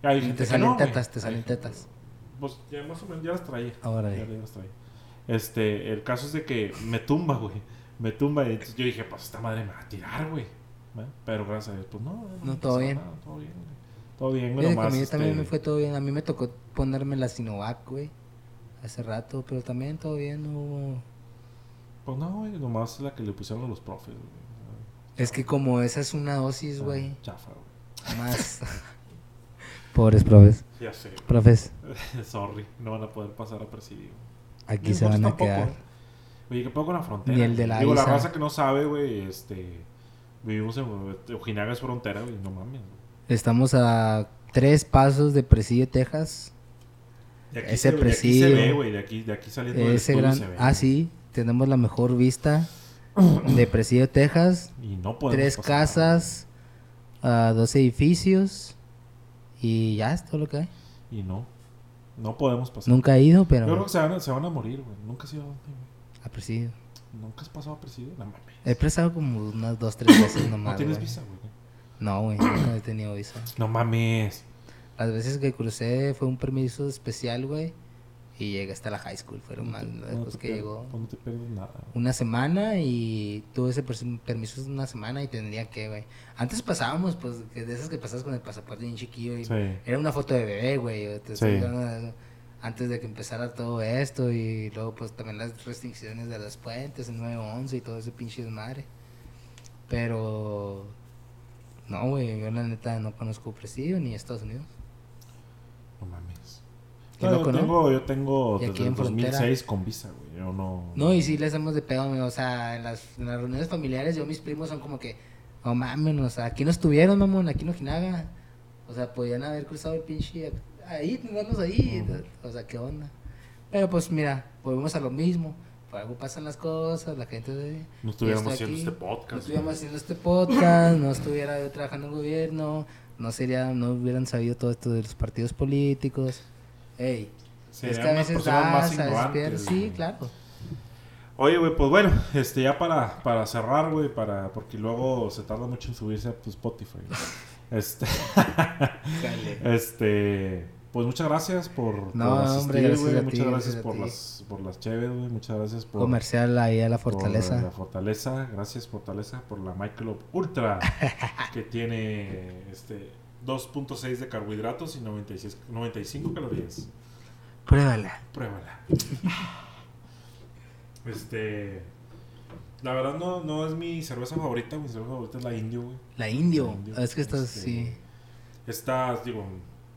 Hay gente te que salen no, güey. tetas, te salen tetas. Pues ya más o menos ya las traía. Ahora Ya, ya las traía. Este, el caso es de que me tumba, güey. Me tumba y entonces yo dije, pues esta madre me va a tirar, güey. Pero gracias a Dios, pues no. No, pasó todo bien. nada, todo bien, güey. Todo bien, güey. Fíjate que nomás, a mí también este, me fue todo bien. A mí me tocó ponerme la Sinovac, güey. Hace rato, pero también todo bien. No hubo- Pues no, güey. Nomás la que le pusieron a los profes, güey. Es que como esa es una dosis, Ah, güey. Chafa, güey. Más. Pobres profes. Ya sé. Profes, Sorry. No van a poder pasar a presidio. Aquí se van a tampoco, quedar. Oye, ¿qué pedo con la frontera? Ni el de la Digo, la raza que no sabe, güey, este... Vivimos en... Ojinaga es frontera, güey, no mames. Estamos a tres pasos de Presidio, Texas. De aquí, Ese se, de aquí se presidio. ve, güey, de aquí, de aquí saliendo Ese estudio gran... se ve. Ah, sí. Tenemos la mejor vista de Presidio, Texas. Y no podemos Tres pasar, casas, ah, dos edificios. Y ya es todo lo que hay. Y no. No podemos pasar. Nunca he ido, Yo creo pero que se van a, se van a morir, güey. Nunca has ido a Presidio. Nunca has pasado a presidio. No mames. He prestado como unas dos, tres veces nomás. No tienes güey. visa, güey. No, güey, nunca he tenido visa. No mames. Las veces que crucé fue un permiso especial, güey. Y llegué hasta la high school. Fueron más No después te que llegó No te pierdes nada. una semana y tuve ese permiso una semana y tendría que, güey. Antes pasábamos, pues, que de esas que pasas con el pasaporte bien chiquillo y Sí. era una foto de bebé, güey. Sí. Antes de que empezara todo esto y luego, pues, también las restricciones de las puentes, el 911 y todo ese pinche desmadre. Pero, no, güey, yo la neta no conozco Presidio ni Estados Unidos. No mames. Qué No, loco, yo ¿no? tengo, yo tengo Y desde aquí el en frontera. 2006 con visa, güey. Yo no... No, y sí le hacemos de pedo, güey, o sea, en las, en las reuniones familiares, yo mis primos son como que, no mames, o sea, aquí no estuvieron, mamón, aquí no Ojinaga. O sea, podían haber cruzado el pinche, ahí, tenerlos ahí, o sea, qué onda. Pero pues mira, volvemos a lo mismo, por algo pasan las cosas, la gente de... No estuviéramos haciendo aquí, este podcast. No estuviéramos haciendo este podcast, no estuviera yo trabajando en gobierno, no sería, no hubieran sabido todo esto de los partidos políticos. Ey, es que a veces das, a sí, claro. Oye, güey, pues bueno, este, ya para, para cerrar, güey, para, porque luego se tarda mucho en subirse a tu Spotify. güey. Este, este, pues muchas gracias por, No, por asistir, güey. ti, Muchas gracias por las, por las cheves, güey. Muchas gracias por, Comercial ahí a la por fortaleza. la fortaleza. Gracias, fortaleza, por la Michelob Ultra, que tiene, este, 2.6 de carbohidratos y 96, 95 calorías. Pruébala. Pruébala. Este. La verdad no, no es mi cerveza favorita, mi cerveza favorita es la indio, güey. La indio. La indio. Ah, Es que estás, Este, sí. Esta, digo,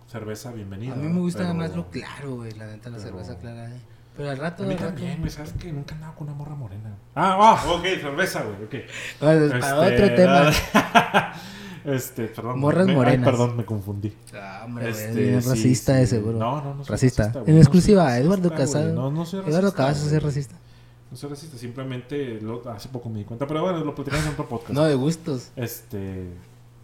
cerveza bienvenida. A mí me gusta pero- más lo claro, güey, la neta, la pero- cerveza clara. eh. Pero al rato, A mí al rato. también, güey, sabes que nunca andaba con una morra morena. Ah, ah, ok, cerveza, güey, ok. Bueno, para Este, otro tema. este, perdón. Morras me- ay, morenas. perdón, me confundí. Ah, hombre, Este, es bien sí, racista sí. seguro. No, no, no soy Racista. en no exclusiva, soy Eduardo Casado. No, no soy racista. Eduardo güey. es racista. No soy racista, simplemente lo- hace poco me di cuenta. Pero bueno, lo platicamos en otro podcast. No, de gustos. Este.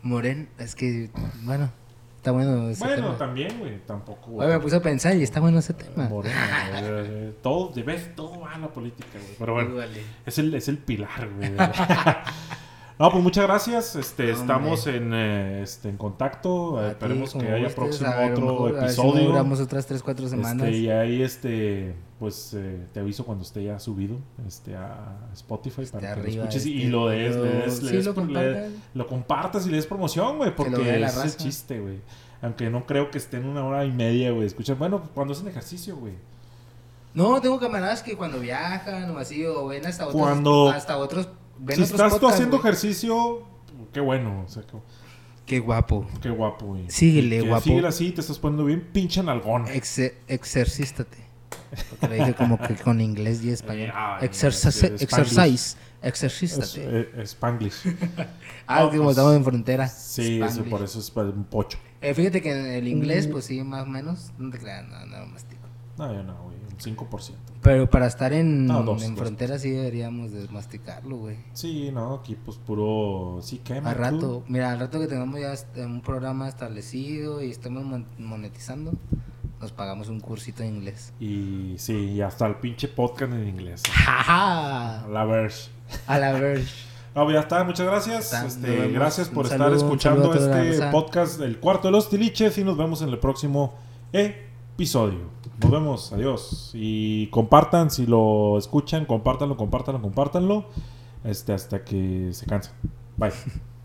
Moren, es que, bueno, está bueno ese Bueno, tema. también, güey, tampoco. Oye, me puse a pensar y está bueno ese tema. Morena, güey, eh, todo, de vez, todo va a la política, güey. Pero bueno, Vale. es el, es el pilar, güey. No, pues muchas gracias. Este, estamos en, eh, este, en contacto. A Esperemos que haya próximo ver, otro mejor, ver si episodio. duramos otras 3, 4 semanas. Este, y ahí este pues eh, te aviso cuando esté ya subido este a Spotify Esté para que arriba, lo escuches y- y este, lo des, le lo- des- le sí, des- lo le- lo compartas y le des promoción, güey, porque es el chiste, güey. Aunque no creo que esté en una hora y media, güey. Escucha, bueno, cuando hacen ejercicio, güey. No, tengo camaradas que cuando viajan o así, o ven hasta otros. Cuando- Hasta otros. Ven Si otros estás tú haciendo güey. ejercicio, qué bueno, o sea, qué, Qué guapo. qué guapo, güey. Síguele, que guapo. Síguele así, te estás poniendo bien pinche nalgón. Exer- exercístate. Porque le dije como que con inglés y español. Ah, Exercise, es- exercise, Es, exercístate. eh, Spanglish. ah, no, que como pues, estamos en frontera. Sí, eso, por eso es un pocho. Eh, fíjate que en el Mm. inglés, pues sí, más o menos. No te creas, no, no mastico. No, yo no, güey. Un 5%. Pero para estar en, No, dos, en dos. frontera sí deberíamos de masticarlo, güey. Sí, no, aquí pues puro... Sí, quema. Al tú. rato, mira, al rato que tengamos ya un programa establecido y estemos mon- monetizando, nos pagamos un cursito de inglés. Y sí, y hasta el pinche podcast en inglés. ¡Ja, A la verge. A la verge. No, pues ya está, muchas gracias. Este, gracias por estar escuchando este podcast del cuarto de los tiliches y nos vemos en el próximo episodio. Nos vemos, adiós. Y compartan, si lo escuchan, compártanlo, compártanlo, compártanlo. Este, hasta que se cansen. Bye.